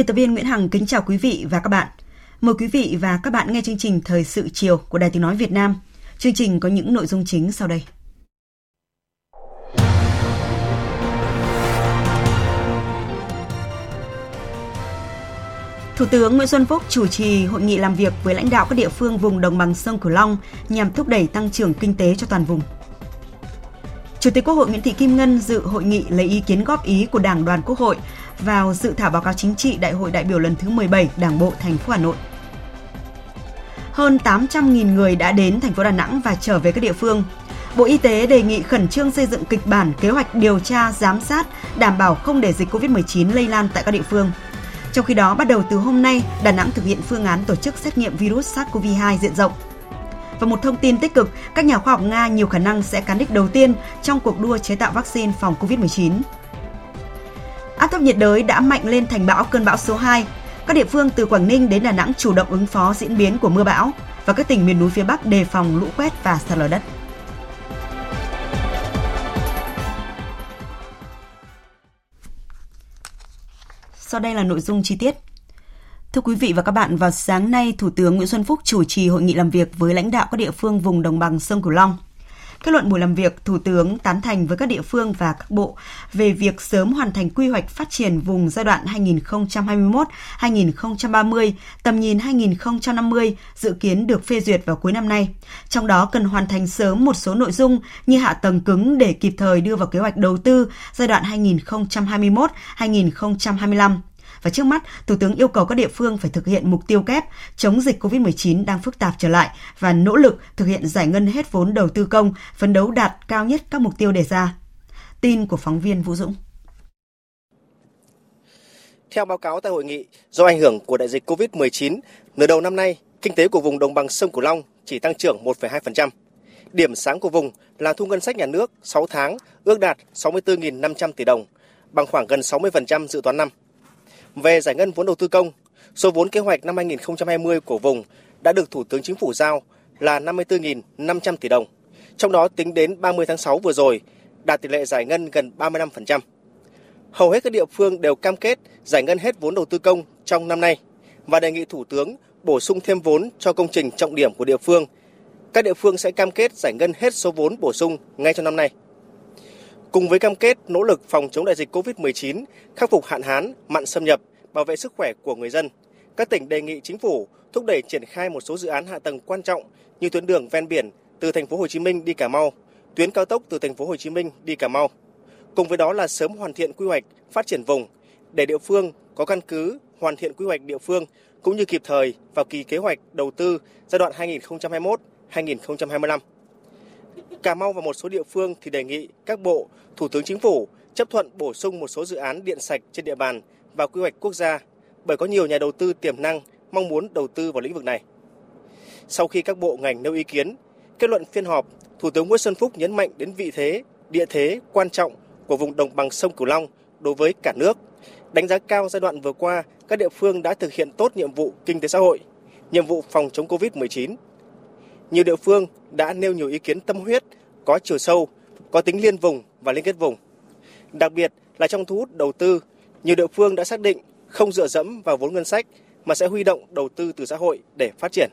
Biên tập viên Nguyễn Hằng kính chào quý vị và các bạn. Mời quý vị và các bạn nghe chương trình Thời sự chiều của Đài Tiếng Nói Việt Nam. Chương trình có những nội dung chính sau đây. Thủ tướng Nguyễn Xuân Phúc chủ trì hội nghị làm việc với lãnh đạo các địa phương vùng đồng bằng sông Cửu Long nhằm thúc đẩy tăng trưởng kinh tế cho toàn vùng. Chủ tịch Quốc hội Nguyễn Thị Kim Ngân dự hội nghị lấy ý kiến góp ý của Đảng đoàn Quốc hội vào dự thảo báo cáo chính trị Đại hội đại biểu lần thứ 17 Đảng bộ thành phố Hà Nội. Hơn 800.000 người đã đến thành phố Đà Nẵng và trở về các địa phương. Bộ Y tế đề nghị khẩn trương xây dựng kịch bản kế hoạch điều tra, giám sát, đảm bảo không để dịch COVID-19 lây lan tại các địa phương. Trong khi đó, bắt đầu từ hôm nay, Đà Nẵng thực hiện phương án tổ chức xét nghiệm virus SARS-CoV-2 diện rộng. Và một thông tin tích cực, các nhà khoa học Nga nhiều khả năng sẽ cán đích đầu tiên trong cuộc đua chế tạo vaccine phòng COVID-19. Áp thấp nhiệt đới đã mạnh lên thành bão cơn bão số 2. Các địa phương từ Quảng Ninh đến Đà Nẵng chủ động ứng phó diễn biến của mưa bão và các tỉnh miền núi phía Bắc đề phòng lũ quét và sạt lở đất. Sau đây là nội dung chi tiết. Thưa quý vị và các bạn, vào sáng nay, Thủ tướng Nguyễn Xuân Phúc chủ trì hội nghị làm việc với lãnh đạo các địa phương vùng đồng bằng sông Cửu Long. Kết luận buổi làm việc, Thủ tướng tán thành với các địa phương và các bộ về việc sớm hoàn thành quy hoạch phát triển vùng giai đoạn 2021-2030, tầm nhìn 2050 dự kiến được phê duyệt vào cuối năm nay. Trong đó cần hoàn thành sớm một số nội dung như hạ tầng cứng để kịp thời đưa vào kế hoạch đầu tư giai đoạn 2021-2025 và trước mắt, Thủ tướng yêu cầu các địa phương phải thực hiện mục tiêu kép chống dịch COVID-19 đang phức tạp trở lại và nỗ lực thực hiện giải ngân hết vốn đầu tư công, phấn đấu đạt cao nhất các mục tiêu đề ra. Tin của phóng viên Vũ Dũng. Theo báo cáo tại hội nghị, do ảnh hưởng của đại dịch COVID-19, nửa đầu năm nay, kinh tế của vùng đồng bằng sông Cửu Long chỉ tăng trưởng 1,2%. Điểm sáng của vùng là thu ngân sách nhà nước 6 tháng ước đạt 64.500 tỷ đồng, bằng khoảng gần 60% dự toán năm. Về giải ngân vốn đầu tư công, số vốn kế hoạch năm 2020 của vùng đã được Thủ tướng Chính phủ giao là 54.500 tỷ đồng. Trong đó tính đến 30 tháng 6 vừa rồi, đạt tỷ lệ giải ngân gần 35%. Hầu hết các địa phương đều cam kết giải ngân hết vốn đầu tư công trong năm nay và đề nghị Thủ tướng bổ sung thêm vốn cho công trình trọng điểm của địa phương. Các địa phương sẽ cam kết giải ngân hết số vốn bổ sung ngay trong năm nay. Cùng với cam kết nỗ lực phòng chống đại dịch COVID-19, khắc phục hạn hán, mặn xâm nhập, bảo vệ sức khỏe của người dân, các tỉnh đề nghị chính phủ thúc đẩy triển khai một số dự án hạ tầng quan trọng như tuyến đường ven biển từ thành phố Hồ Chí Minh đi Cà Mau, tuyến cao tốc từ thành phố Hồ Chí Minh đi Cà Mau. Cùng với đó là sớm hoàn thiện quy hoạch phát triển vùng để địa phương có căn cứ hoàn thiện quy hoạch địa phương cũng như kịp thời vào kỳ kế hoạch đầu tư giai đoạn 2021-2025. Cà Mau và một số địa phương thì đề nghị các bộ, Thủ tướng Chính phủ chấp thuận bổ sung một số dự án điện sạch trên địa bàn vào quy hoạch quốc gia bởi có nhiều nhà đầu tư tiềm năng mong muốn đầu tư vào lĩnh vực này. Sau khi các bộ ngành nêu ý kiến, kết luận phiên họp, Thủ tướng Nguyễn Xuân Phúc nhấn mạnh đến vị thế, địa thế quan trọng của vùng đồng bằng sông Cửu Long đối với cả nước. Đánh giá cao giai đoạn vừa qua, các địa phương đã thực hiện tốt nhiệm vụ kinh tế xã hội, nhiệm vụ phòng chống Covid-19. Nhiều địa phương đã nêu nhiều ý kiến tâm huyết, có chiều sâu, có tính liên vùng và liên kết vùng. Đặc biệt là trong thu hút đầu tư, nhiều địa phương đã xác định không dựa dẫm vào vốn ngân sách mà sẽ huy động đầu tư từ xã hội để phát triển.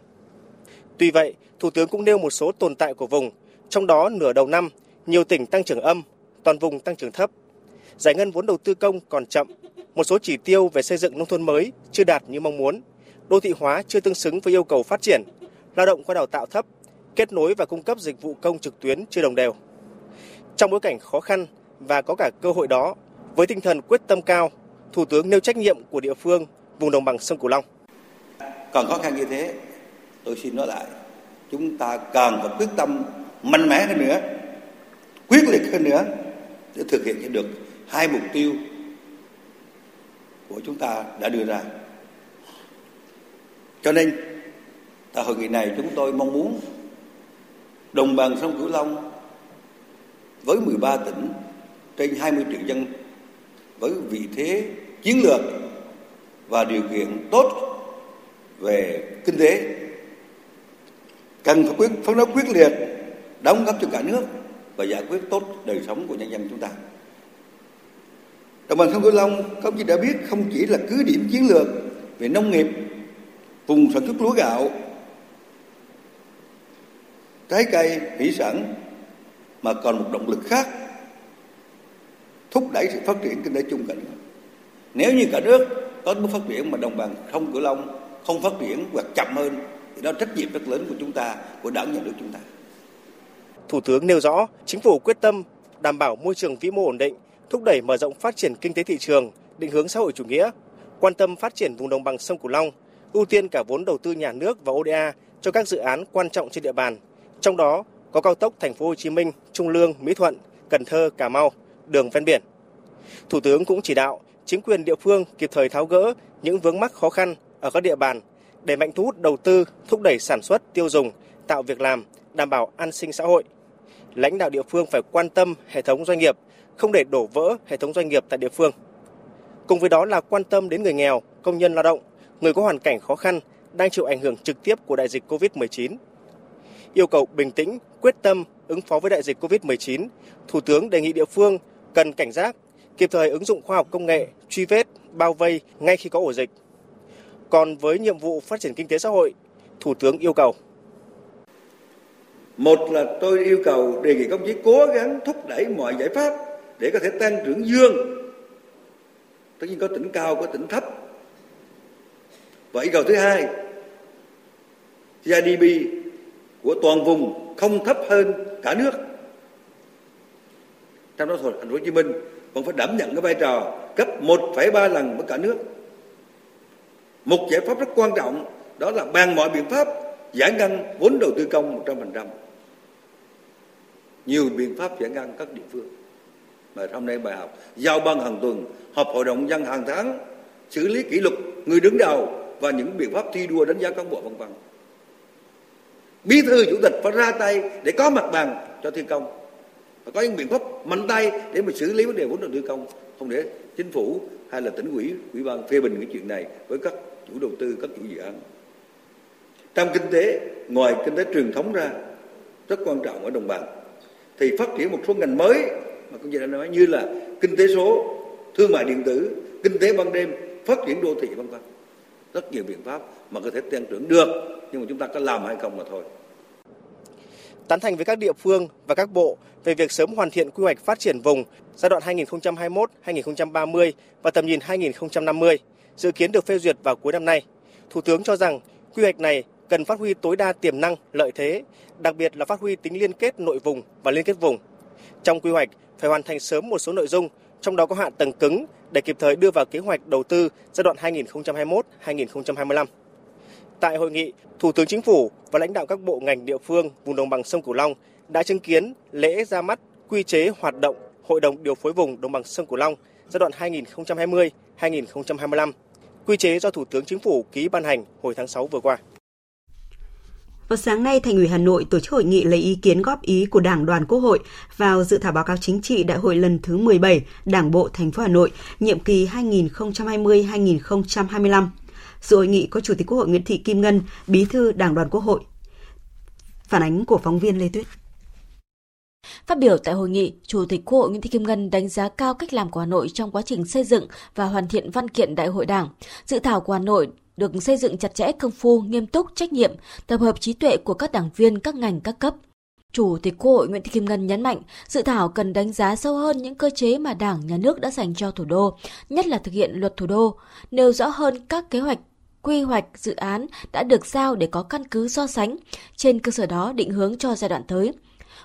Tuy vậy, Thủ tướng cũng nêu một số tồn tại của vùng, trong đó nửa đầu năm, nhiều tỉnh tăng trưởng âm, toàn vùng tăng trưởng thấp. Giải ngân vốn đầu tư công còn chậm, một số chỉ tiêu về xây dựng nông thôn mới chưa đạt như mong muốn, đô thị hóa chưa tương xứng với yêu cầu phát triển, lao động qua đào tạo thấp, kết nối và cung cấp dịch vụ công trực tuyến chưa đồng đều. Trong bối cảnh khó khăn, và có cả cơ hội đó. Với tinh thần quyết tâm cao, Thủ tướng nêu trách nhiệm của địa phương vùng đồng bằng sông Cửu Long. Còn khó khăn như thế, tôi xin nói lại, chúng ta cần phải quyết tâm mạnh mẽ hơn nữa, quyết liệt hơn nữa để thực hiện được hai mục tiêu của chúng ta đã đưa ra. Cho nên, tại hội nghị này chúng tôi mong muốn đồng bằng sông Cửu Long với 13 tỉnh trên 20 triệu dân với vị thế chiến lược và điều kiện tốt về kinh tế cần phải quyết phấn đấu quyết liệt đóng góp cho cả nước và giải quyết tốt đời sống của nhân dân chúng ta. Đồng bằng sông Cửu Long, các ông chí đã biết không chỉ là cứ điểm chiến lược về nông nghiệp, vùng sản xuất lúa gạo, trái cây, thủy sản mà còn một động lực khác thúc đẩy sự phát triển kinh tế chung cả nước. Nếu như cả nước có bước phát triển mà đồng bằng không Cửu Long không phát triển hoặc chậm hơn thì đó trách nhiệm rất lớn của chúng ta, của đảng nhà nước chúng ta. Thủ tướng nêu rõ, chính phủ quyết tâm đảm bảo môi trường vĩ mô ổn định, thúc đẩy mở rộng phát triển kinh tế thị trường, định hướng xã hội chủ nghĩa, quan tâm phát triển vùng đồng bằng sông Cửu Long, ưu tiên cả vốn đầu tư nhà nước và ODA cho các dự án quan trọng trên địa bàn. Trong đó có cao tốc Thành phố Hồ Chí Minh, Trung Lương, Mỹ Thuận, Cần Thơ, Cà Mau, đường ven biển. Thủ tướng cũng chỉ đạo chính quyền địa phương kịp thời tháo gỡ những vướng mắc khó khăn ở các địa bàn để mạnh thu hút đầu tư, thúc đẩy sản xuất, tiêu dùng, tạo việc làm, đảm bảo an sinh xã hội. Lãnh đạo địa phương phải quan tâm hệ thống doanh nghiệp, không để đổ vỡ hệ thống doanh nghiệp tại địa phương. Cùng với đó là quan tâm đến người nghèo, công nhân lao động, người có hoàn cảnh khó khăn đang chịu ảnh hưởng trực tiếp của đại dịch COVID-19. Yêu cầu bình tĩnh, quyết tâm ứng phó với đại dịch COVID-19, Thủ tướng đề nghị địa phương cần cảnh giác, kịp thời ứng dụng khoa học công nghệ, truy vết, bao vây ngay khi có ổ dịch. Còn với nhiệm vụ phát triển kinh tế xã hội, Thủ tướng yêu cầu một là tôi yêu cầu đề nghị công chí cố gắng thúc đẩy mọi giải pháp để có thể tăng trưởng dương. Tất nhiên có tỉnh cao, có tỉnh thấp. Và yêu cầu thứ hai, GDP của toàn vùng không thấp hơn cả nước. Trong đó thành phố Hồ Chí Minh còn phải đảm nhận cái vai trò gấp 1,3 lần với cả nước. Một giải pháp rất quan trọng đó là bàn mọi biện pháp giải ngân vốn đầu tư công 100%. Nhiều biện pháp giải ngân các địa phương. Mà hôm nay bài học giao ban hàng tuần, họp hội đồng dân hàng tháng, xử lý kỷ luật người đứng đầu và những biện pháp thi đua đánh giá cán bộ vân vân. Bí thư chủ tịch phải ra tay để có mặt bằng cho thi công. Và có những biện pháp mạnh tay để mà xử lý vấn đề vốn đầu tư công. Không để chính phủ hay là tỉnh ủy ủy ban phê bình cái chuyện này với các chủ đầu tư, các chủ dự án. Trong kinh tế, ngoài kinh tế truyền thống ra, rất quan trọng ở đồng bằng thì phát triển một số ngành mới mà công ty đã nói, như là kinh tế số, thương mại điện tử, kinh tế ban đêm, phát triển đô thị, vân vân rất nhiều biện pháp mà có thể tăng trưởng được nhưng mà chúng ta có làm hay không mà thôi tán thành với các địa phương và các bộ về việc sớm hoàn thiện quy hoạch phát triển vùng giai đoạn 2021-2030 và tầm nhìn 2050, dự kiến được phê duyệt vào cuối năm nay. Thủ tướng cho rằng quy hoạch này cần phát huy tối đa tiềm năng, lợi thế, đặc biệt là phát huy tính liên kết nội vùng và liên kết vùng. Trong quy hoạch phải hoàn thành sớm một số nội dung, trong đó có hạ tầng cứng để kịp thời đưa vào kế hoạch đầu tư giai đoạn 2021-2025. Tại hội nghị, Thủ tướng Chính phủ và lãnh đạo các bộ ngành địa phương vùng đồng bằng sông Cửu Long đã chứng kiến lễ ra mắt quy chế hoạt động Hội đồng điều phối vùng đồng bằng sông Cửu Long giai đoạn 2020-2025. Quy chế do Thủ tướng Chính phủ ký ban hành hồi tháng 6 vừa qua. Vào sáng nay, Thành ủy Hà Nội tổ chức hội nghị lấy ý kiến góp ý của Đảng đoàn Quốc hội vào dự thảo báo cáo chính trị Đại hội lần thứ 17 Đảng bộ thành phố Hà Nội, nhiệm kỳ 2020-2025. Dự hội nghị có Chủ tịch Quốc hội Nguyễn Thị Kim Ngân, Bí thư Đảng đoàn Quốc hội. Phản ánh của phóng viên Lê Tuyết. Phát biểu tại hội nghị, Chủ tịch Quốc hội Nguyễn Thị Kim Ngân đánh giá cao cách làm của Hà Nội trong quá trình xây dựng và hoàn thiện văn kiện Đại hội Đảng. Dự thảo của Hà Nội được xây dựng chặt chẽ công phu, nghiêm túc, trách nhiệm, tập hợp trí tuệ của các đảng viên các ngành các cấp. Chủ tịch Quốc hội Nguyễn Thị Kim Ngân nhấn mạnh, dự thảo cần đánh giá sâu hơn những cơ chế mà Đảng, Nhà nước đã dành cho thủ đô, nhất là thực hiện luật thủ đô, nêu rõ hơn các kế hoạch quy hoạch dự án đã được giao để có căn cứ so sánh, trên cơ sở đó định hướng cho giai đoạn tới.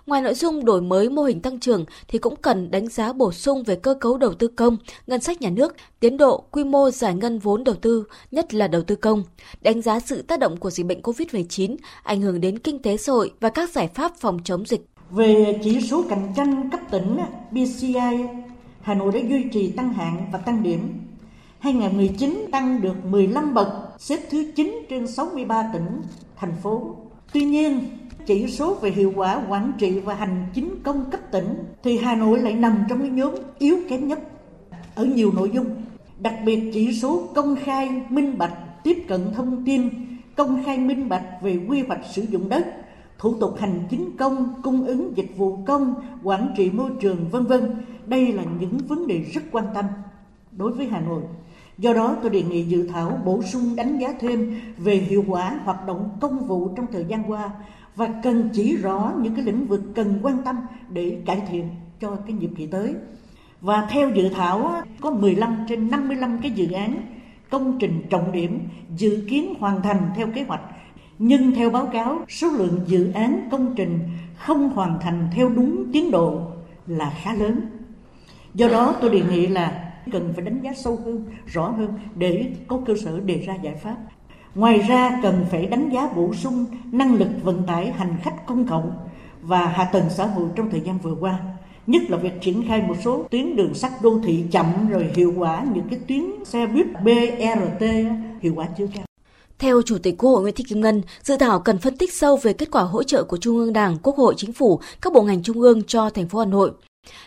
Ngoài nội dung đổi mới mô hình tăng trưởng thì cũng cần đánh giá bổ sung về cơ cấu đầu tư công, ngân sách nhà nước, tiến độ, quy mô giải ngân vốn đầu tư, nhất là đầu tư công, đánh giá sự tác động của dịch bệnh COVID-19 ảnh hưởng đến kinh tế xã hội và các giải pháp phòng chống dịch. Về chỉ số cạnh tranh cấp tỉnh BCI, Hà Nội đã duy trì tăng hạng và tăng điểm. 2019 tăng được 15 bậc, xếp thứ 9 trên 63 tỉnh, thành phố. Tuy nhiên, chỉ số về hiệu quả quản trị và hành chính công cấp tỉnh thì Hà Nội lại nằm trong cái nhóm yếu kém nhất ở nhiều nội dung. Đặc biệt chỉ số công khai minh bạch tiếp cận thông tin, công khai minh bạch về quy hoạch sử dụng đất, thủ tục hành chính công, cung ứng dịch vụ công, quản trị môi trường vân vân. Đây là những vấn đề rất quan tâm đối với Hà Nội. Do đó tôi đề nghị dự thảo bổ sung đánh giá thêm về hiệu quả hoạt động công vụ trong thời gian qua và cần chỉ rõ những cái lĩnh vực cần quan tâm để cải thiện cho cái nhiệm kỳ tới. Và theo dự thảo có 15 trên 55 cái dự án công trình trọng điểm dự kiến hoàn thành theo kế hoạch nhưng theo báo cáo, số lượng dự án công trình không hoàn thành theo đúng tiến độ là khá lớn. Do đó tôi đề nghị là cần phải đánh giá sâu hơn, rõ hơn để có cơ sở đề ra giải pháp. Ngoài ra cần phải đánh giá bổ sung năng lực vận tải hành khách công cộng và hạ tầng xã hội trong thời gian vừa qua nhất là việc triển khai một số tuyến đường sắt đô thị chậm rồi hiệu quả những cái tuyến xe buýt BRT hiệu quả chưa cao. Theo Chủ tịch Quốc hội Nguyễn Thị Kim Ngân, dự thảo cần phân tích sâu về kết quả hỗ trợ của Trung ương Đảng, Quốc hội, Chính phủ, các bộ ngành trung ương cho thành phố Hà Nội.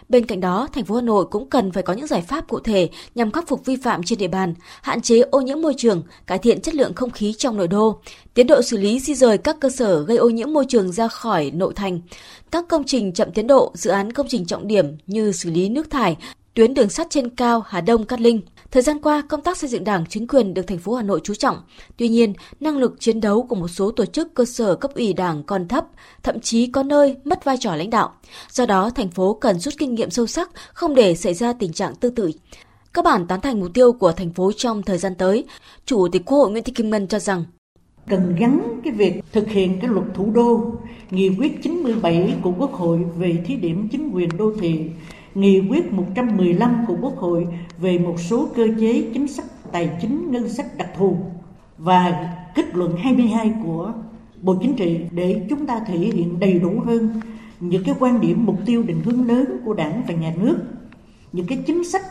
Bên cạnh đó, thành phố Hà Nội cũng cần phải có những giải pháp cụ thể nhằm khắc phục vi phạm trên địa bàn, hạn chế ô nhiễm môi trường, cải thiện chất lượng không khí trong nội đô, tiến độ xử lý di rời các cơ sở gây ô nhiễm môi trường ra khỏi nội thành, các công trình chậm tiến độ, dự án công trình trọng điểm như xử lý nước thải, tuyến đường sắt trên cao Hà Đông Cát Linh. Thời gian qua, công tác xây dựng Đảng chính quyền được thành phố Hà Nội chú trọng. Tuy nhiên, năng lực chiến đấu của một số tổ chức cơ sở cấp ủy Đảng còn thấp, thậm chí có nơi mất vai trò lãnh đạo. Do đó, thành phố cần rút kinh nghiệm sâu sắc, không để xảy ra tình trạng tương tự. Các bản tán thành mục tiêu của thành phố trong thời gian tới, Chủ tịch Quốc hội Nguyễn Thị Kim Ngân cho rằng cần gắn cái việc thực hiện cái luật thủ đô, nghị quyết 97 của Quốc hội về thí điểm chính quyền đô thị nghị quyết 115 của Quốc hội về một số cơ chế chính sách tài chính ngân sách đặc thù và kết luận 22 của Bộ Chính trị để chúng ta thể hiện đầy đủ hơn những cái quan điểm mục tiêu định hướng lớn của Đảng và nhà nước, những cái chính sách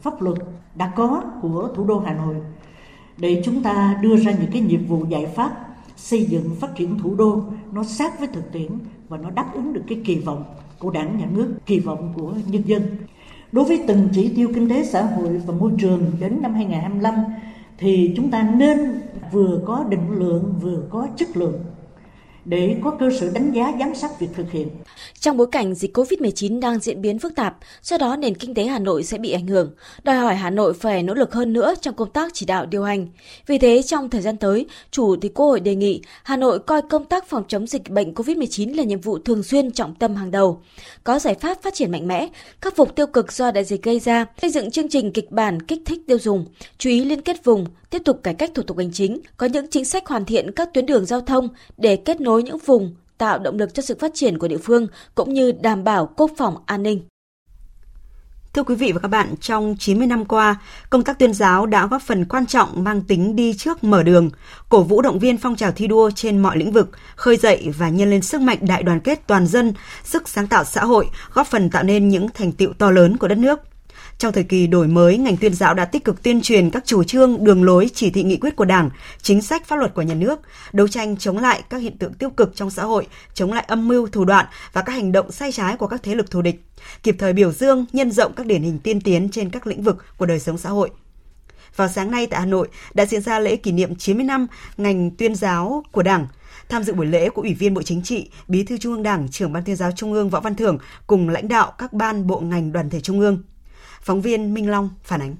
pháp luật đã có của thủ đô Hà Nội để chúng ta đưa ra những cái nhiệm vụ giải pháp xây dựng phát triển thủ đô nó sát với thực tiễn và nó đáp ứng được cái kỳ vọng của đảng nhà nước, kỳ vọng của nhân dân. Đối với từng chỉ tiêu kinh tế xã hội và môi trường đến năm 2025 thì chúng ta nên vừa có định lượng vừa có chất lượng để có cơ sở đánh giá giám sát việc thực hiện. Trong bối cảnh dịch COVID-19 đang diễn biến phức tạp, do đó nền kinh tế Hà Nội sẽ bị ảnh hưởng, đòi hỏi Hà Nội phải nỗ lực hơn nữa trong công tác chỉ đạo điều hành. Vì thế, trong thời gian tới, Chủ tịch Quốc hội đề nghị Hà Nội coi công tác phòng chống dịch bệnh COVID-19 là nhiệm vụ thường xuyên trọng tâm hàng đầu, có giải pháp phát triển mạnh mẽ, khắc phục tiêu cực do đại dịch gây ra, xây dựng chương trình kịch bản kích thích tiêu dùng, chú ý liên kết vùng, tiếp tục cải cách thủ tục hành chính, có những chính sách hoàn thiện các tuyến đường giao thông để kết nối những vùng, tạo động lực cho sự phát triển của địa phương cũng như đảm bảo quốc phòng an ninh. Thưa quý vị và các bạn, trong 90 năm qua, công tác tuyên giáo đã góp phần quan trọng mang tính đi trước mở đường, cổ vũ động viên phong trào thi đua trên mọi lĩnh vực, khơi dậy và nhân lên sức mạnh đại đoàn kết toàn dân, sức sáng tạo xã hội, góp phần tạo nên những thành tựu to lớn của đất nước. Trong thời kỳ đổi mới, ngành tuyên giáo đã tích cực tuyên truyền các chủ trương, đường lối, chỉ thị nghị quyết của Đảng, chính sách pháp luật của nhà nước, đấu tranh chống lại các hiện tượng tiêu cực trong xã hội, chống lại âm mưu, thủ đoạn và các hành động sai trái của các thế lực thù địch, kịp thời biểu dương, nhân rộng các điển hình tiên tiến trên các lĩnh vực của đời sống xã hội. Vào sáng nay tại Hà Nội đã diễn ra lễ kỷ niệm 90 năm ngành tuyên giáo của Đảng, Tham dự buổi lễ của Ủy viên Bộ Chính trị, Bí thư Trung ương Đảng, trưởng Ban tuyên giáo Trung ương Võ Văn Thưởng cùng lãnh đạo các ban bộ ngành đoàn thể Trung ương. Phóng viên Minh Long phản ánh.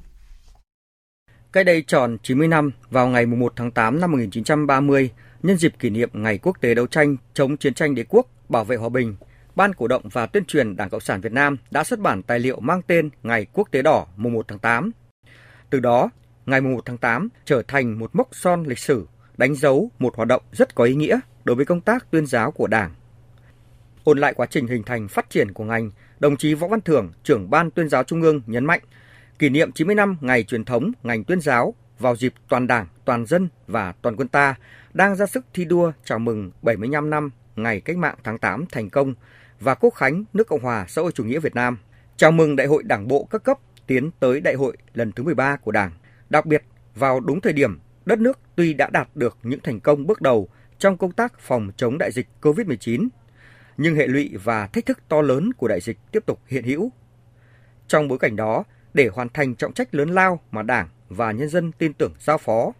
Cách đây tròn 90 năm, vào ngày 1 tháng 8 năm 1930, nhân dịp kỷ niệm Ngày Quốc tế đấu tranh chống chiến tranh đế quốc, bảo vệ hòa bình, Ban cổ động và tuyên truyền Đảng Cộng sản Việt Nam đã xuất bản tài liệu mang tên Ngày Quốc tế đỏ mùng 1 tháng 8. Từ đó, ngày 1 tháng 8 trở thành một mốc son lịch sử, đánh dấu một hoạt động rất có ý nghĩa đối với công tác tuyên giáo của Đảng. ôn lại quá trình hình thành phát triển của ngành, đồng chí Võ Văn Thưởng, trưởng Ban Tuyên giáo Trung ương nhấn mạnh, kỷ niệm 90 năm ngày truyền thống ngành tuyên giáo vào dịp toàn Đảng, toàn dân và toàn quân ta đang ra sức thi đua chào mừng 75 năm ngày cách mạng tháng 8 thành công và quốc khánh nước Cộng hòa xã hội chủ nghĩa Việt Nam. Chào mừng Đại hội Đảng bộ các cấp tiến tới Đại hội lần thứ 13 của Đảng. Đặc biệt, vào đúng thời điểm đất nước tuy đã đạt được những thành công bước đầu trong công tác phòng chống đại dịch COVID-19, nhưng hệ lụy và thách thức to lớn của đại dịch tiếp tục hiện hữu. Trong bối cảnh đó, để hoàn thành trọng trách lớn lao mà Đảng và nhân dân tin tưởng giao phó,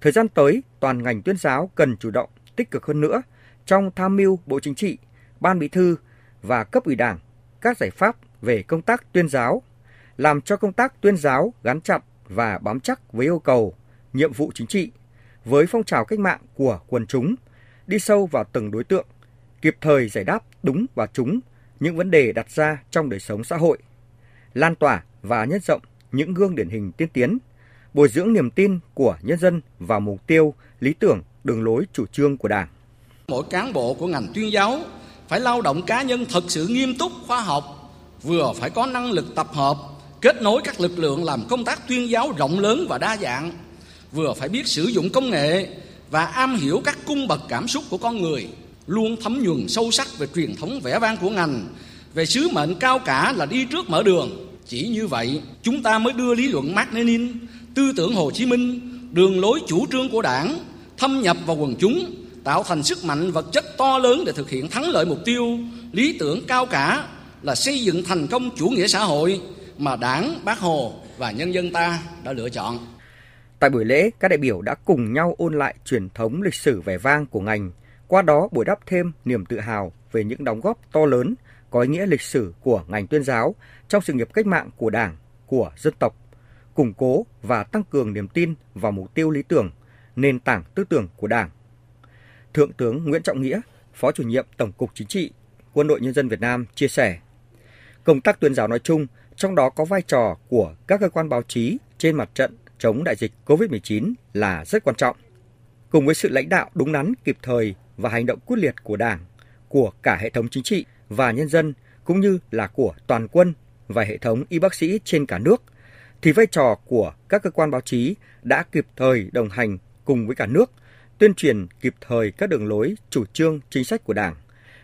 thời gian tới toàn ngành tuyên giáo cần chủ động tích cực hơn nữa trong tham mưu Bộ Chính trị, Ban Bí thư và cấp ủy Đảng các giải pháp về công tác tuyên giáo, làm cho công tác tuyên giáo gắn chặt và bám chắc với yêu cầu, nhiệm vụ chính trị, với phong trào cách mạng của quần chúng, đi sâu vào từng đối tượng, kịp thời giải đáp đúng và trúng những vấn đề đặt ra trong đời sống xã hội, lan tỏa và nhân rộng những gương điển hình tiên tiến, bồi dưỡng niềm tin của nhân dân vào mục tiêu, lý tưởng, đường lối chủ trương của Đảng. Mỗi cán bộ của ngành tuyên giáo phải lao động cá nhân thật sự nghiêm túc, khoa học, vừa phải có năng lực tập hợp, kết nối các lực lượng làm công tác tuyên giáo rộng lớn và đa dạng, vừa phải biết sử dụng công nghệ và am hiểu các cung bậc cảm xúc của con người, luôn thấm nhuần sâu sắc về truyền thống vẻ vang của ngành, về sứ mệnh cao cả là đi trước mở đường. Chỉ như vậy, chúng ta mới đưa lý luận Mark Lenin, tư tưởng Hồ Chí Minh, đường lối chủ trương của Đảng thâm nhập vào quần chúng, tạo thành sức mạnh vật chất to lớn để thực hiện thắng lợi mục tiêu, lý tưởng cao cả là xây dựng thành công chủ nghĩa xã hội mà Đảng, Bác Hồ và nhân dân ta đã lựa chọn. Tại buổi lễ, các đại biểu đã cùng nhau ôn lại truyền thống lịch sử vẻ vang của ngành, qua đó bồi đắp thêm niềm tự hào về những đóng góp to lớn có ý nghĩa lịch sử của ngành tuyên giáo trong sự nghiệp cách mạng của Đảng, của dân tộc, củng cố và tăng cường niềm tin vào mục tiêu lý tưởng, nền tảng tư tưởng của Đảng. Thượng tướng Nguyễn Trọng Nghĩa, Phó chủ nhiệm Tổng cục Chính trị, Quân đội Nhân dân Việt Nam chia sẻ, công tác tuyên giáo nói chung, trong đó có vai trò của các cơ quan báo chí trên mặt trận chống đại dịch COVID-19 là rất quan trọng. Cùng với sự lãnh đạo đúng đắn, kịp thời và hành động quyết liệt của Đảng, của cả hệ thống chính trị và nhân dân cũng như là của toàn quân và hệ thống y bác sĩ trên cả nước thì vai trò của các cơ quan báo chí đã kịp thời đồng hành cùng với cả nước tuyên truyền kịp thời các đường lối, chủ trương, chính sách của Đảng,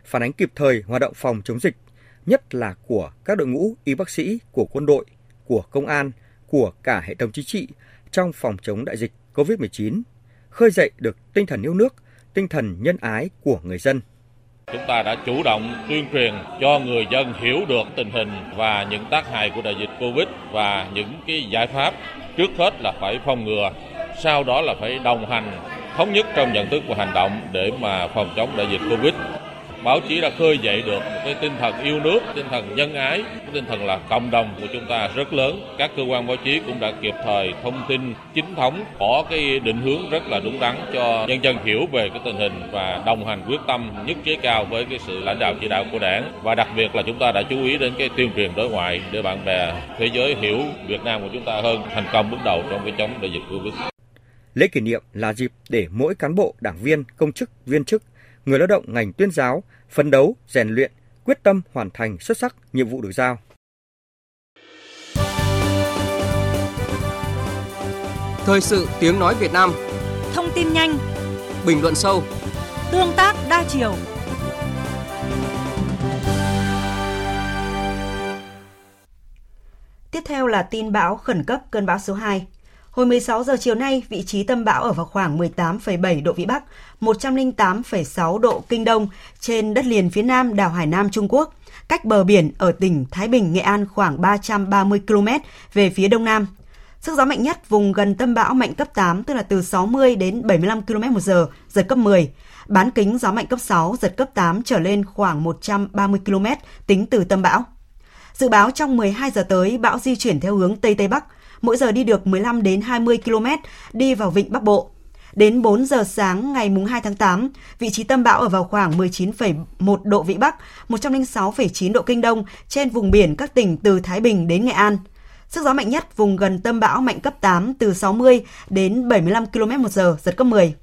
phản ánh kịp thời hoạt động phòng chống dịch, nhất là của các đội ngũ y bác sĩ, của quân đội, của công an, của cả hệ thống chính trị trong phòng chống đại dịch COVID-19, khơi dậy được tinh thần yêu nước, tinh thần nhân ái của người dân. Chúng ta đã chủ động tuyên truyền cho người dân hiểu được tình hình và những tác hại của đại dịch Covid và những cái giải pháp trước hết là phải phòng ngừa, sau đó là phải đồng hành thống nhất trong nhận thức và hành động để mà phòng chống đại dịch Covid báo chí đã khơi dậy được một cái tinh thần yêu nước, tinh thần nhân ái, tinh thần là cộng đồng của chúng ta rất lớn. Các cơ quan báo chí cũng đã kịp thời thông tin chính thống, có cái định hướng rất là đúng đắn cho nhân dân hiểu về cái tình hình và đồng hành quyết tâm nhất trí cao với cái sự lãnh đạo chỉ đạo của đảng và đặc biệt là chúng ta đã chú ý đến cái tuyên truyền đối ngoại để bạn bè thế giới hiểu Việt Nam của chúng ta hơn thành công bước đầu trong cái chống đại dịch Covid. Lễ kỷ niệm là dịp để mỗi cán bộ, đảng viên, công chức, viên chức người lao động ngành tuyên giáo phấn đấu, rèn luyện, quyết tâm hoàn thành xuất sắc nhiệm vụ được giao. Thời sự tiếng nói Việt Nam Thông tin nhanh Bình luận sâu Tương tác đa chiều Tiếp theo là tin bão khẩn cấp cơn bão số 2. Hồi 16 giờ chiều nay, vị trí tâm bão ở vào khoảng 18,7 độ Vĩ Bắc, 108,6 độ Kinh Đông trên đất liền phía nam đảo Hải Nam Trung Quốc, cách bờ biển ở tỉnh Thái Bình, Nghệ An khoảng 330 km về phía đông nam. Sức gió mạnh nhất vùng gần tâm bão mạnh cấp 8, tức là từ 60 đến 75 km một giờ, giật cấp 10. Bán kính gió mạnh cấp 6, giật cấp 8 trở lên khoảng 130 km tính từ tâm bão. Dự báo trong 12 giờ tới, bão di chuyển theo hướng Tây Tây Bắc, mỗi giờ đi được 15 đến 20 km, đi vào vịnh Bắc Bộ. Đến 4 giờ sáng ngày 2 tháng 8, vị trí tâm bão ở vào khoảng 19,1 độ Vĩ Bắc, 106,9 độ Kinh Đông trên vùng biển các tỉnh từ Thái Bình đến Nghệ An. Sức gió mạnh nhất vùng gần tâm bão mạnh cấp 8 từ 60 đến 75 km một giờ, giật cấp 10.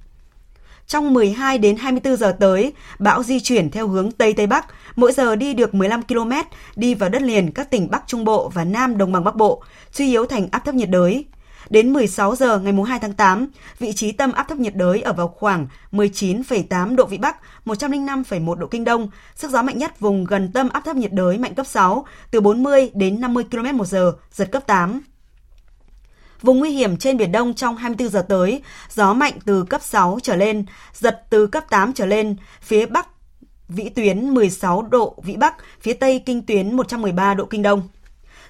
Trong 12 đến 24 giờ tới, bão di chuyển theo hướng Tây Tây Bắc, mỗi giờ đi được 15 km, đi vào đất liền các tỉnh Bắc Trung Bộ và Nam Đồng bằng Bắc Bộ, suy yếu thành áp thấp nhiệt đới. Đến 16 giờ ngày 2 tháng 8, vị trí tâm áp thấp nhiệt đới ở vào khoảng 19,8 độ Vĩ Bắc, 105,1 độ Kinh Đông. Sức gió mạnh nhất vùng gần tâm áp thấp nhiệt đới mạnh cấp 6, từ 40 đến 50 km một giờ, giật cấp 8. Vùng nguy hiểm trên Biển Đông trong 24 giờ tới, gió mạnh từ cấp 6 trở lên, giật từ cấp 8 trở lên, phía Bắc vĩ tuyến 16 độ Vĩ Bắc, phía Tây kinh tuyến 113 độ Kinh Đông.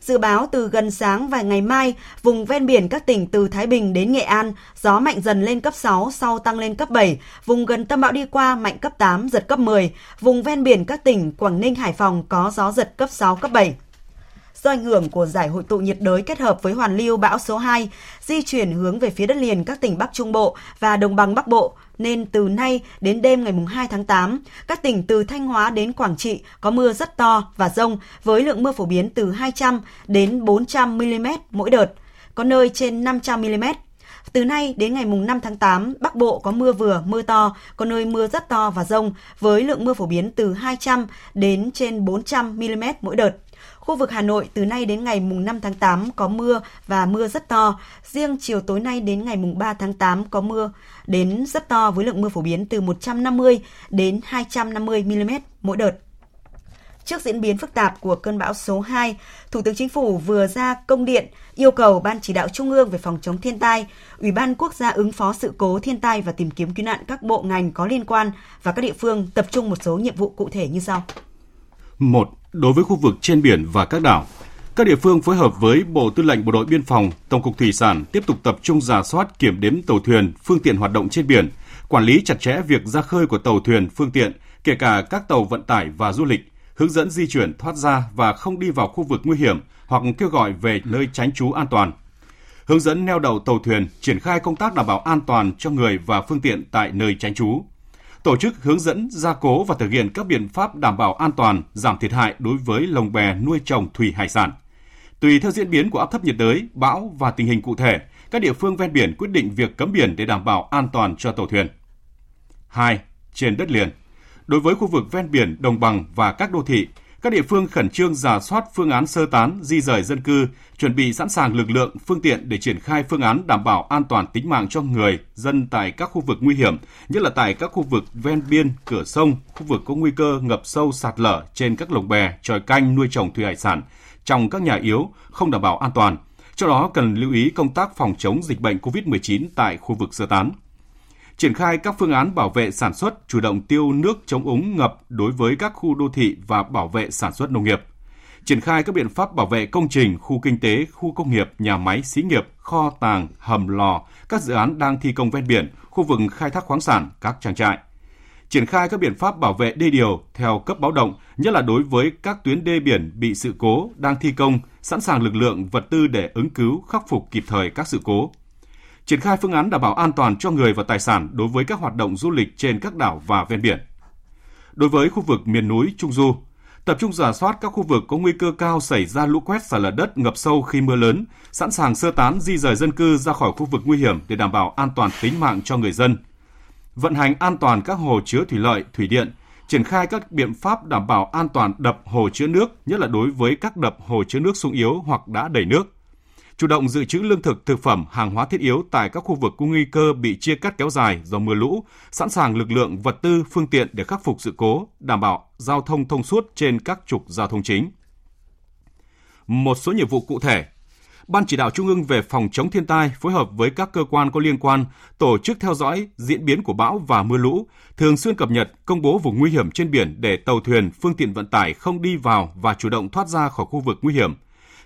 Dự báo từ gần sáng và ngày mai, vùng ven biển các tỉnh từ Thái Bình đến Nghệ An, gió mạnh dần lên cấp 6, sau tăng lên cấp 7. Vùng gần tâm bão đi qua mạnh cấp 8, giật cấp 10. Vùng ven biển các tỉnh Quảng Ninh, Hải Phòng có gió giật cấp 6, cấp 7 do ảnh hưởng của giải hội tụ nhiệt đới kết hợp với hoàn lưu bão số 2 di chuyển hướng về phía đất liền các tỉnh Bắc Trung Bộ và đồng bằng Bắc Bộ nên từ nay đến đêm ngày 2 tháng 8, các tỉnh từ Thanh Hóa đến Quảng Trị có mưa rất to và rông với lượng mưa phổ biến từ 200 đến 400 mm mỗi đợt, có nơi trên 500 mm. Từ nay đến ngày 5 tháng 8, Bắc Bộ có mưa vừa, mưa to, có nơi mưa rất to và rông với lượng mưa phổ biến từ 200 đến trên 400 mm mỗi đợt. Khu vực Hà Nội từ nay đến ngày mùng 5 tháng 8 có mưa và mưa rất to. Riêng chiều tối nay đến ngày mùng 3 tháng 8 có mưa đến rất to với lượng mưa phổ biến từ 150 đến 250 mm mỗi đợt. Trước diễn biến phức tạp của cơn bão số 2, Thủ tướng Chính phủ vừa ra công điện yêu cầu Ban chỉ đạo Trung ương về phòng chống thiên tai, Ủy ban Quốc gia ứng phó sự cố thiên tai và tìm kiếm cứu nạn các bộ ngành có liên quan và các địa phương tập trung một số nhiệm vụ cụ thể như sau. 1. Đối với khu vực trên biển và các đảo, các địa phương phối hợp với Bộ Tư lệnh Bộ đội Biên phòng, Tổng cục Thủy sản tiếp tục tập trung giả soát kiểm đếm tàu thuyền, phương tiện hoạt động trên biển, quản lý chặt chẽ việc ra khơi của tàu thuyền, phương tiện, kể cả các tàu vận tải và du lịch, hướng dẫn di chuyển thoát ra và không đi vào khu vực nguy hiểm hoặc kêu gọi về nơi tránh trú an toàn. Hướng dẫn neo đậu tàu thuyền, triển khai công tác đảm bảo an toàn cho người và phương tiện tại nơi tránh trú tổ chức hướng dẫn gia cố và thực hiện các biện pháp đảm bảo an toàn, giảm thiệt hại đối với lồng bè nuôi trồng thủy hải sản. Tùy theo diễn biến của áp thấp nhiệt đới, bão và tình hình cụ thể, các địa phương ven biển quyết định việc cấm biển để đảm bảo an toàn cho tàu thuyền. 2. Trên đất liền. Đối với khu vực ven biển, đồng bằng và các đô thị, các địa phương khẩn trương giả soát phương án sơ tán, di rời dân cư, chuẩn bị sẵn sàng lực lượng, phương tiện để triển khai phương án đảm bảo an toàn tính mạng cho người, dân tại các khu vực nguy hiểm, nhất là tại các khu vực ven biên, cửa sông, khu vực có nguy cơ ngập sâu sạt lở trên các lồng bè, tròi canh nuôi trồng thủy hải sản, trong các nhà yếu không đảm bảo an toàn. Trong đó cần lưu ý công tác phòng chống dịch bệnh COVID-19 tại khu vực sơ tán triển khai các phương án bảo vệ sản xuất, chủ động tiêu nước chống úng ngập đối với các khu đô thị và bảo vệ sản xuất nông nghiệp. Triển khai các biện pháp bảo vệ công trình, khu kinh tế, khu công nghiệp, nhà máy, xí nghiệp, kho tàng, hầm lò, các dự án đang thi công ven biển, khu vực khai thác khoáng sản, các trang trại. Triển khai các biện pháp bảo vệ đê điều theo cấp báo động, nhất là đối với các tuyến đê biển bị sự cố đang thi công, sẵn sàng lực lượng vật tư để ứng cứu, khắc phục kịp thời các sự cố triển khai phương án đảm bảo an toàn cho người và tài sản đối với các hoạt động du lịch trên các đảo và ven biển. Đối với khu vực miền núi Trung Du, tập trung giả soát các khu vực có nguy cơ cao xảy ra lũ quét sạt lở đất ngập sâu khi mưa lớn, sẵn sàng sơ tán di rời dân cư ra khỏi khu vực nguy hiểm để đảm bảo an toàn tính mạng cho người dân. Vận hành an toàn các hồ chứa thủy lợi, thủy điện, triển khai các biện pháp đảm bảo an toàn đập hồ chứa nước, nhất là đối với các đập hồ chứa nước sung yếu hoặc đã đầy nước chủ động dự trữ lương thực, thực phẩm, hàng hóa thiết yếu tại các khu vực có nguy cơ bị chia cắt kéo dài do mưa lũ, sẵn sàng lực lượng, vật tư, phương tiện để khắc phục sự cố, đảm bảo giao thông thông suốt trên các trục giao thông chính. Một số nhiệm vụ cụ thể Ban chỉ đạo Trung ương về phòng chống thiên tai phối hợp với các cơ quan có liên quan tổ chức theo dõi diễn biến của bão và mưa lũ, thường xuyên cập nhật, công bố vùng nguy hiểm trên biển để tàu thuyền, phương tiện vận tải không đi vào và chủ động thoát ra khỏi khu vực nguy hiểm,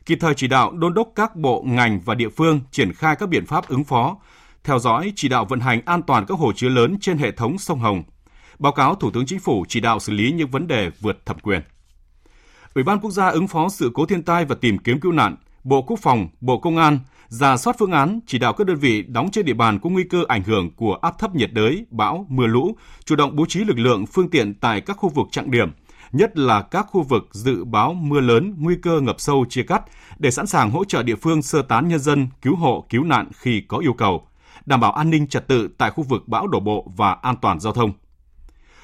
kịp thời chỉ đạo đôn đốc các bộ, ngành và địa phương triển khai các biện pháp ứng phó, theo dõi chỉ đạo vận hành an toàn các hồ chứa lớn trên hệ thống sông Hồng, báo cáo Thủ tướng Chính phủ chỉ đạo xử lý những vấn đề vượt thẩm quyền. Ủy ban Quốc gia ứng phó sự cố thiên tai và tìm kiếm cứu nạn, Bộ Quốc phòng, Bộ Công an ra soát phương án chỉ đạo các đơn vị đóng trên địa bàn có nguy cơ ảnh hưởng của áp thấp nhiệt đới, bão, mưa lũ, chủ động bố trí lực lượng, phương tiện tại các khu vực trọng điểm, nhất là các khu vực dự báo mưa lớn, nguy cơ ngập sâu chia cắt để sẵn sàng hỗ trợ địa phương sơ tán nhân dân, cứu hộ, cứu nạn khi có yêu cầu, đảm bảo an ninh trật tự tại khu vực bão đổ bộ và an toàn giao thông.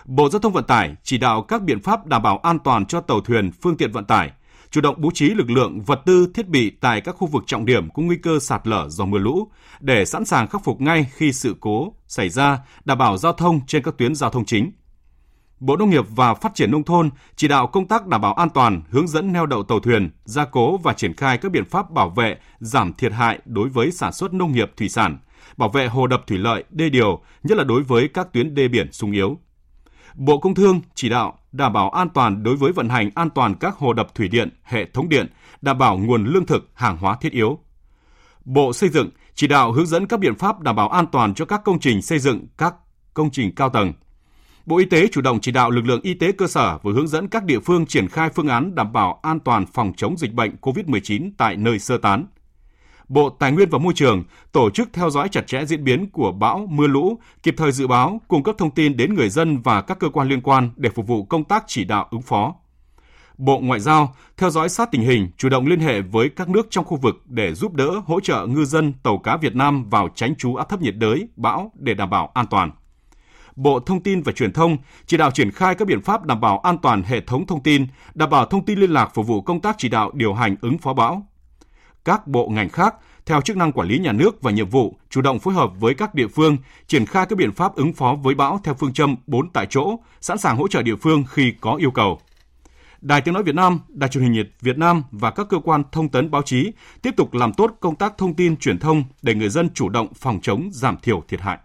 Bộ Giao thông Vận tải chỉ đạo các biện pháp đảm bảo an toàn cho tàu thuyền, phương tiện vận tải, chủ động bố trí lực lượng, vật tư, thiết bị tại các khu vực trọng điểm có nguy cơ sạt lở do mưa lũ để sẵn sàng khắc phục ngay khi sự cố xảy ra, đảm bảo giao thông trên các tuyến giao thông chính. Bộ Nông nghiệp và Phát triển Nông thôn chỉ đạo công tác đảm bảo an toàn, hướng dẫn neo đậu tàu thuyền, gia cố và triển khai các biện pháp bảo vệ, giảm thiệt hại đối với sản xuất nông nghiệp thủy sản, bảo vệ hồ đập thủy lợi, đê điều, nhất là đối với các tuyến đê biển sung yếu. Bộ Công Thương chỉ đạo đảm bảo an toàn đối với vận hành an toàn các hồ đập thủy điện, hệ thống điện, đảm bảo nguồn lương thực, hàng hóa thiết yếu. Bộ Xây dựng chỉ đạo hướng dẫn các biện pháp đảm bảo an toàn cho các công trình xây dựng, các công trình cao tầng. Bộ Y tế chủ động chỉ đạo lực lượng y tế cơ sở và hướng dẫn các địa phương triển khai phương án đảm bảo an toàn phòng chống dịch bệnh COVID-19 tại nơi sơ tán. Bộ Tài nguyên và Môi trường tổ chức theo dõi chặt chẽ diễn biến của bão, mưa lũ, kịp thời dự báo, cung cấp thông tin đến người dân và các cơ quan liên quan để phục vụ công tác chỉ đạo ứng phó. Bộ Ngoại giao theo dõi sát tình hình, chủ động liên hệ với các nước trong khu vực để giúp đỡ hỗ trợ ngư dân tàu cá Việt Nam vào tránh trú áp thấp nhiệt đới, bão để đảm bảo an toàn. Bộ Thông tin và Truyền thông chỉ đạo triển khai các biện pháp đảm bảo an toàn hệ thống thông tin, đảm bảo thông tin liên lạc phục vụ công tác chỉ đạo điều hành ứng phó bão. Các bộ ngành khác theo chức năng quản lý nhà nước và nhiệm vụ, chủ động phối hợp với các địa phương, triển khai các biện pháp ứng phó với bão theo phương châm 4 tại chỗ, sẵn sàng hỗ trợ địa phương khi có yêu cầu. Đài Tiếng Nói Việt Nam, Đài truyền hình nhiệt Việt Nam và các cơ quan thông tấn báo chí tiếp tục làm tốt công tác thông tin truyền thông để người dân chủ động phòng chống giảm thiểu thiệt hại.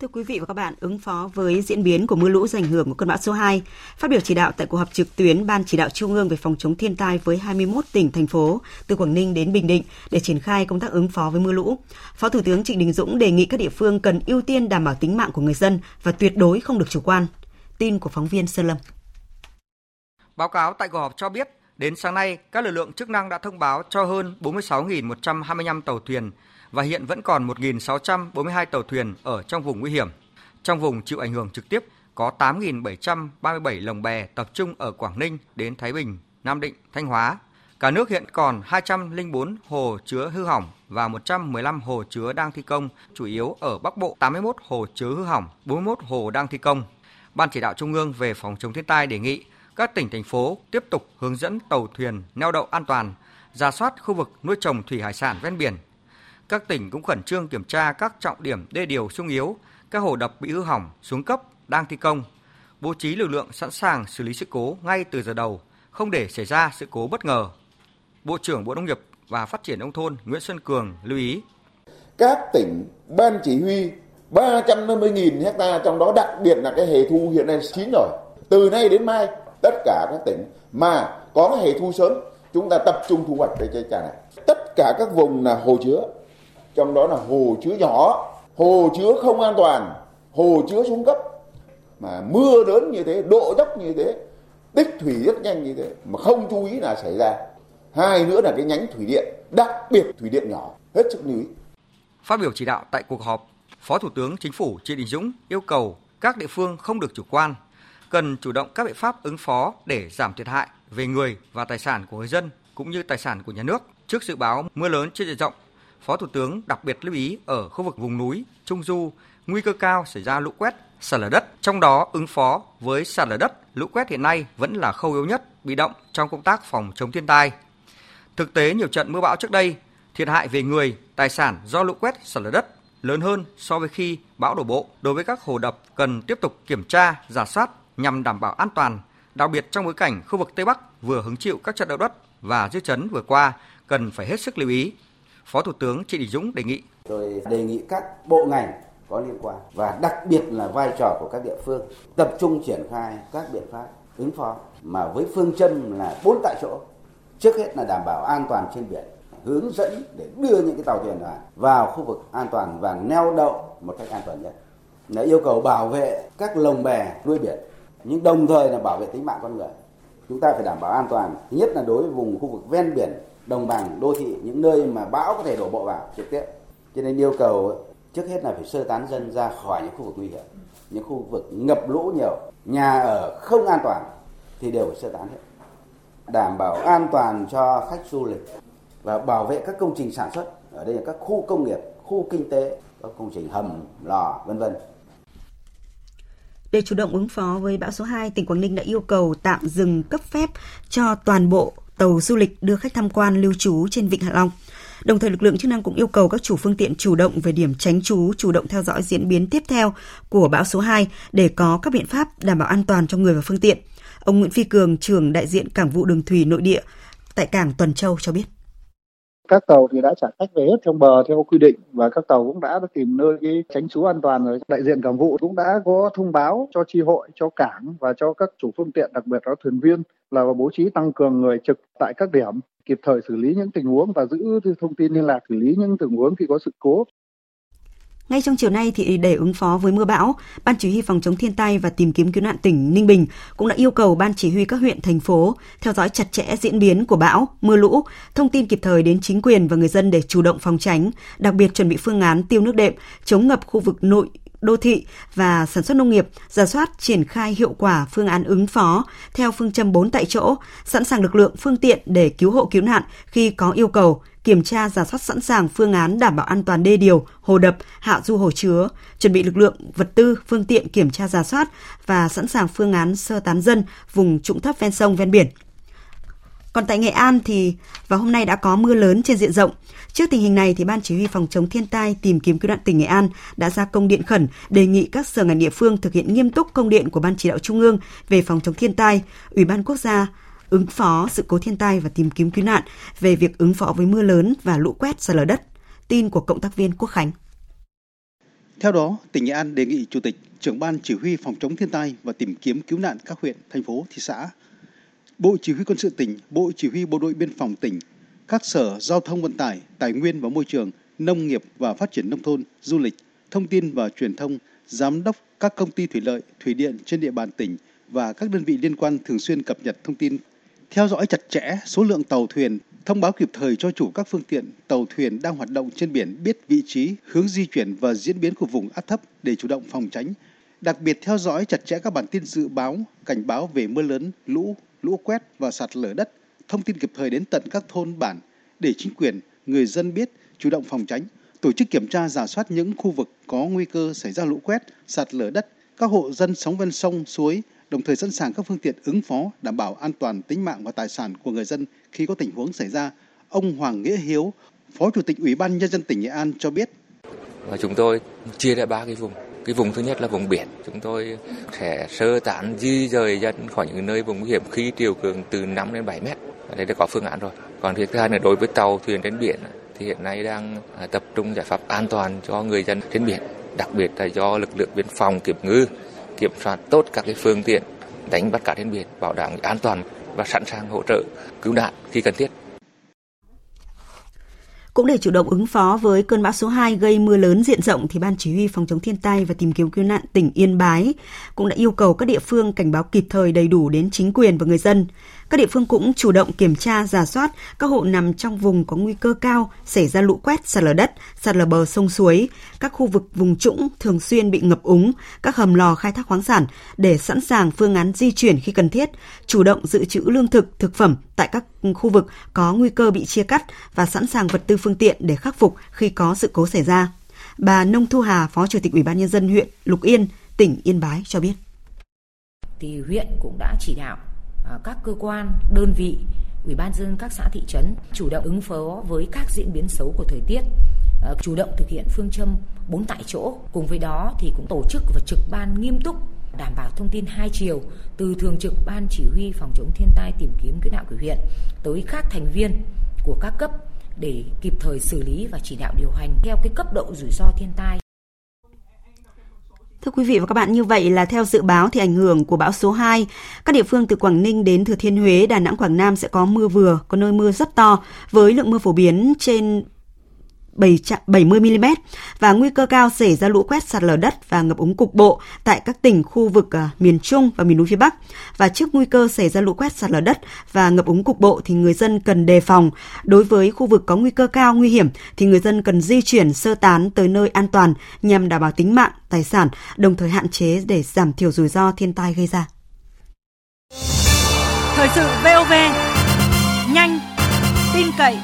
Thưa quý vị và các bạn, ứng phó với diễn biến của mưa lũ do ảnh hưởng của cơn bão số 2, phát biểu chỉ đạo tại cuộc họp trực tuyến Ban chỉ đạo Trung ương về phòng chống thiên tai với 21 tỉnh, thành phố từ Quảng Ninh đến Bình Định để triển khai công tác ứng phó với mưa lũ, Phó Thủ tướng Trịnh Đình Dũng đề nghị các địa phương cần ưu tiên đảm bảo tính mạng của người dân và tuyệt đối không được chủ quan. Tin của phóng viên Sơn Lâm. Báo cáo tại cuộc họp cho biết, đến sáng nay, các lực lượng chức năng đã thông báo cho hơn 46.125 tàu thuyền và hiện vẫn còn 1.642 tàu thuyền ở trong vùng nguy hiểm. Trong vùng chịu ảnh hưởng trực tiếp có 8.737 lồng bè tập trung ở Quảng Ninh đến Thái Bình, Nam Định, Thanh Hóa. Cả nước hiện còn 204 hồ chứa hư hỏng và 115 hồ chứa đang thi công, chủ yếu ở Bắc Bộ 81 hồ chứa hư hỏng, 41 hồ đang thi công. Ban chỉ đạo Trung ương về phòng chống thiên tai đề nghị các tỉnh thành phố tiếp tục hướng dẫn tàu thuyền neo đậu an toàn, ra soát khu vực nuôi trồng thủy hải sản ven biển, các tỉnh cũng khẩn trương kiểm tra các trọng điểm đê điều sung yếu, các hồ đập bị hư hỏng, xuống cấp, đang thi công, bố trí lực lượng sẵn sàng xử lý sự cố ngay từ giờ đầu, không để xảy ra sự cố bất ngờ. Bộ trưởng Bộ Nông nghiệp và Phát triển nông thôn Nguyễn Xuân Cường lưu ý. Các tỉnh ban chỉ huy 350.000 hecta trong đó đặc biệt là cái hệ thu hiện nay chín rồi. Từ nay đến mai tất cả các tỉnh mà có hệ thu sớm chúng ta tập trung thu hoạch cái cây trà này. Tất cả các vùng là hồ chứa, trong đó là hồ chứa nhỏ, hồ chứa không an toàn, hồ chứa xuống cấp. Mà mưa lớn như thế, độ dốc như thế, tích thủy rất nhanh như thế mà không chú ý là xảy ra. Hai nữa là cái nhánh thủy điện, đặc biệt thủy điện nhỏ, hết sức lưu ý. Phát biểu chỉ đạo tại cuộc họp, Phó Thủ tướng Chính phủ Trịnh Đình Dũng yêu cầu các địa phương không được chủ quan, cần chủ động các biện pháp ứng phó để giảm thiệt hại về người và tài sản của người dân cũng như tài sản của nhà nước trước dự báo mưa lớn trên diện rộng. Phó Thủ tướng đặc biệt lưu ý ở khu vực vùng núi, trung du, nguy cơ cao xảy ra lũ quét, sạt lở đất. Trong đó ứng phó với sạt lở đất, lũ quét hiện nay vẫn là khâu yếu nhất bị động trong công tác phòng chống thiên tai. Thực tế nhiều trận mưa bão trước đây, thiệt hại về người, tài sản do lũ quét, sạt lở đất lớn hơn so với khi bão đổ bộ. Đối với các hồ đập cần tiếp tục kiểm tra, giả soát nhằm đảm bảo an toàn, đặc biệt trong bối cảnh khu vực Tây Bắc vừa hứng chịu các trận động đất và dư chấn vừa qua cần phải hết sức lưu ý. Phó Thủ tướng Trịnh Đình Dũng đề nghị. Tôi đề nghị các bộ ngành có liên quan và đặc biệt là vai trò của các địa phương tập trung triển khai các biện pháp ứng phó mà với phương châm là bốn tại chỗ. Trước hết là đảm bảo an toàn trên biển, hướng dẫn để đưa những cái tàu thuyền vào khu vực an toàn và neo đậu một cách an toàn nhất. Là yêu cầu bảo vệ các lồng bè nuôi biển nhưng đồng thời là bảo vệ tính mạng con người. Chúng ta phải đảm bảo an toàn, nhất là đối với vùng khu vực ven biển, đồng bằng, đô thị, những nơi mà bão có thể đổ bộ vào trực tiếp. Cho nên yêu cầu trước hết là phải sơ tán dân ra khỏi những khu vực nguy hiểm, những khu vực ngập lũ nhiều, nhà ở không an toàn thì đều phải sơ tán hết. Đảm bảo an toàn cho khách du lịch và bảo vệ các công trình sản xuất ở đây là các khu công nghiệp, khu kinh tế, các công trình hầm, lò, vân vân. Để chủ động ứng phó với bão số 2, tỉnh Quảng Ninh đã yêu cầu tạm dừng cấp phép cho toàn bộ tàu du lịch đưa khách tham quan lưu trú trên Vịnh Hạ Long. Đồng thời lực lượng chức năng cũng yêu cầu các chủ phương tiện chủ động về điểm tránh trú, chủ động theo dõi diễn biến tiếp theo của bão số 2 để có các biện pháp đảm bảo an toàn cho người và phương tiện. Ông Nguyễn Phi Cường, trưởng đại diện Cảng vụ Đường thủy nội địa tại cảng Tuần Châu cho biết các tàu thì đã trả khách về hết trong bờ theo quy định và các tàu cũng đã tìm nơi cái tránh trú an toàn rồi. Đại diện cảng vụ cũng đã có thông báo cho tri hội, cho cảng và cho các chủ phương tiện, đặc biệt là thuyền viên là bố trí tăng cường người trực tại các điểm kịp thời xử lý những tình huống và giữ thông tin liên lạc xử lý những tình huống khi có sự cố. Ngay trong chiều nay thì để ứng phó với mưa bão, Ban Chỉ huy phòng chống thiên tai và tìm kiếm cứu nạn tỉnh Ninh Bình cũng đã yêu cầu Ban Chỉ huy các huyện, thành phố theo dõi chặt chẽ diễn biến của bão, mưa lũ, thông tin kịp thời đến chính quyền và người dân để chủ động phòng tránh, đặc biệt chuẩn bị phương án tiêu nước đệm, chống ngập khu vực nội đô thị và sản xuất nông nghiệp, giả soát triển khai hiệu quả phương án ứng phó theo phương châm 4 tại chỗ, sẵn sàng lực lượng phương tiện để cứu hộ cứu nạn khi có yêu cầu, kiểm tra giả soát sẵn sàng phương án đảm bảo an toàn đê điều, hồ đập, hạ du hồ chứa, chuẩn bị lực lượng, vật tư, phương tiện kiểm tra giả soát và sẵn sàng phương án sơ tán dân vùng trũng thấp ven sông ven biển. Còn tại Nghệ An thì vào hôm nay đã có mưa lớn trên diện rộng. Trước tình hình này thì Ban Chỉ huy phòng chống thiên tai tìm kiếm cứu nạn tỉnh Nghệ An đã ra công điện khẩn đề nghị các sở ngành địa phương thực hiện nghiêm túc công điện của Ban chỉ đạo Trung ương về phòng chống thiên tai, Ủy ban quốc gia ứng phó sự cố thiên tai và tìm kiếm cứu nạn về việc ứng phó với mưa lớn và lũ quét sạt lở đất. Tin của cộng tác viên Quốc Khánh. Theo đó, tỉnh Nghệ An đề nghị Chủ tịch, trưởng ban chỉ huy phòng chống thiên tai và tìm kiếm cứu nạn các huyện, thành phố, thị xã, Bộ Chỉ huy quân sự tỉnh, Bộ Chỉ huy Bộ đội biên phòng tỉnh, các sở giao thông vận tải, tài nguyên và môi trường, nông nghiệp và phát triển nông thôn, du lịch, thông tin và truyền thông, giám đốc các công ty thủy lợi, thủy điện trên địa bàn tỉnh và các đơn vị liên quan thường xuyên cập nhật thông tin theo dõi chặt chẽ số lượng tàu thuyền, thông báo kịp thời cho chủ các phương tiện, tàu thuyền đang hoạt động trên biển biết vị trí, hướng di chuyển và diễn biến của vùng áp thấp để chủ động phòng tránh. Đặc biệt theo dõi chặt chẽ các bản tin dự báo, cảnh báo về mưa lớn, lũ, lũ quét và sạt lở đất, thông tin kịp thời đến tận các thôn bản để chính quyền, người dân biết chủ động phòng tránh, tổ chức kiểm tra giả soát những khu vực có nguy cơ xảy ra lũ quét, sạt lở đất, các hộ dân sống ven sông, suối đồng thời sẵn sàng các phương tiện ứng phó đảm bảo an toàn tính mạng và tài sản của người dân khi có tình huống xảy ra. Ông Hoàng Nghĩa Hiếu, Phó Chủ tịch Ủy ban Nhân dân tỉnh Nghệ An cho biết. Và chúng tôi chia ra ba cái vùng. Cái vùng thứ nhất là vùng biển. Chúng tôi sẽ sơ tán di rời dân khỏi những nơi vùng nguy hiểm khi chiều cường từ 5 đến 7 mét. Đây đã có phương án rồi. Còn việc thứ hai là đối với tàu thuyền trên biển thì hiện nay đang à, tập trung giải pháp an toàn cho người dân trên biển, đặc biệt là do lực lượng biên phòng kiểm ngư kiểm soát tốt các cái phương tiện đánh bắt cá trên biển, bảo đảm an toàn và sẵn sàng hỗ trợ cứu nạn khi cần thiết. Cũng để chủ động ứng phó với cơn bão số 2 gây mưa lớn diện rộng thì Ban Chỉ huy phòng chống thiên tai và tìm kiếm cứu nạn tỉnh Yên Bái cũng đã yêu cầu các địa phương cảnh báo kịp thời đầy đủ đến chính quyền và người dân. Các địa phương cũng chủ động kiểm tra, giả soát các hộ nằm trong vùng có nguy cơ cao xảy ra lũ quét, sạt lở đất, sạt lở bờ sông suối, các khu vực vùng trũng thường xuyên bị ngập úng, các hầm lò khai thác khoáng sản để sẵn sàng phương án di chuyển khi cần thiết, chủ động dự trữ lương thực, thực phẩm tại các khu vực có nguy cơ bị chia cắt và sẵn sàng vật tư phương tiện để khắc phục khi có sự cố xảy ra. Bà Nông Thu Hà, Phó Chủ tịch Ủy ban nhân dân huyện Lục Yên, tỉnh Yên Bái cho biết. Thì huyện cũng đã chỉ đạo À, các cơ quan, đơn vị, ủy ban dân các xã thị trấn chủ động ứng phó với các diễn biến xấu của thời tiết, à, chủ động thực hiện phương châm bốn tại chỗ. Cùng với đó thì cũng tổ chức và trực ban nghiêm túc đảm bảo thông tin hai chiều từ thường trực ban chỉ huy phòng chống thiên tai tìm kiếm cứu nạn của huyện tới các thành viên của các cấp để kịp thời xử lý và chỉ đạo điều hành theo cái cấp độ rủi ro thiên tai. Thưa quý vị và các bạn, như vậy là theo dự báo thì ảnh hưởng của bão số 2, các địa phương từ Quảng Ninh đến Thừa Thiên Huế, Đà Nẵng, Quảng Nam sẽ có mưa vừa, có nơi mưa rất to với lượng mưa phổ biến trên 70 mm và nguy cơ cao xảy ra lũ quét sạt lở đất và ngập úng cục bộ tại các tỉnh khu vực à, miền Trung và miền núi phía Bắc. Và trước nguy cơ xảy ra lũ quét sạt lở đất và ngập úng cục bộ thì người dân cần đề phòng. Đối với khu vực có nguy cơ cao nguy hiểm thì người dân cần di chuyển sơ tán tới nơi an toàn nhằm đảm bảo tính mạng, tài sản, đồng thời hạn chế để giảm thiểu rủi ro thiên tai gây ra. Thời sự VOV nhanh, tin cậy,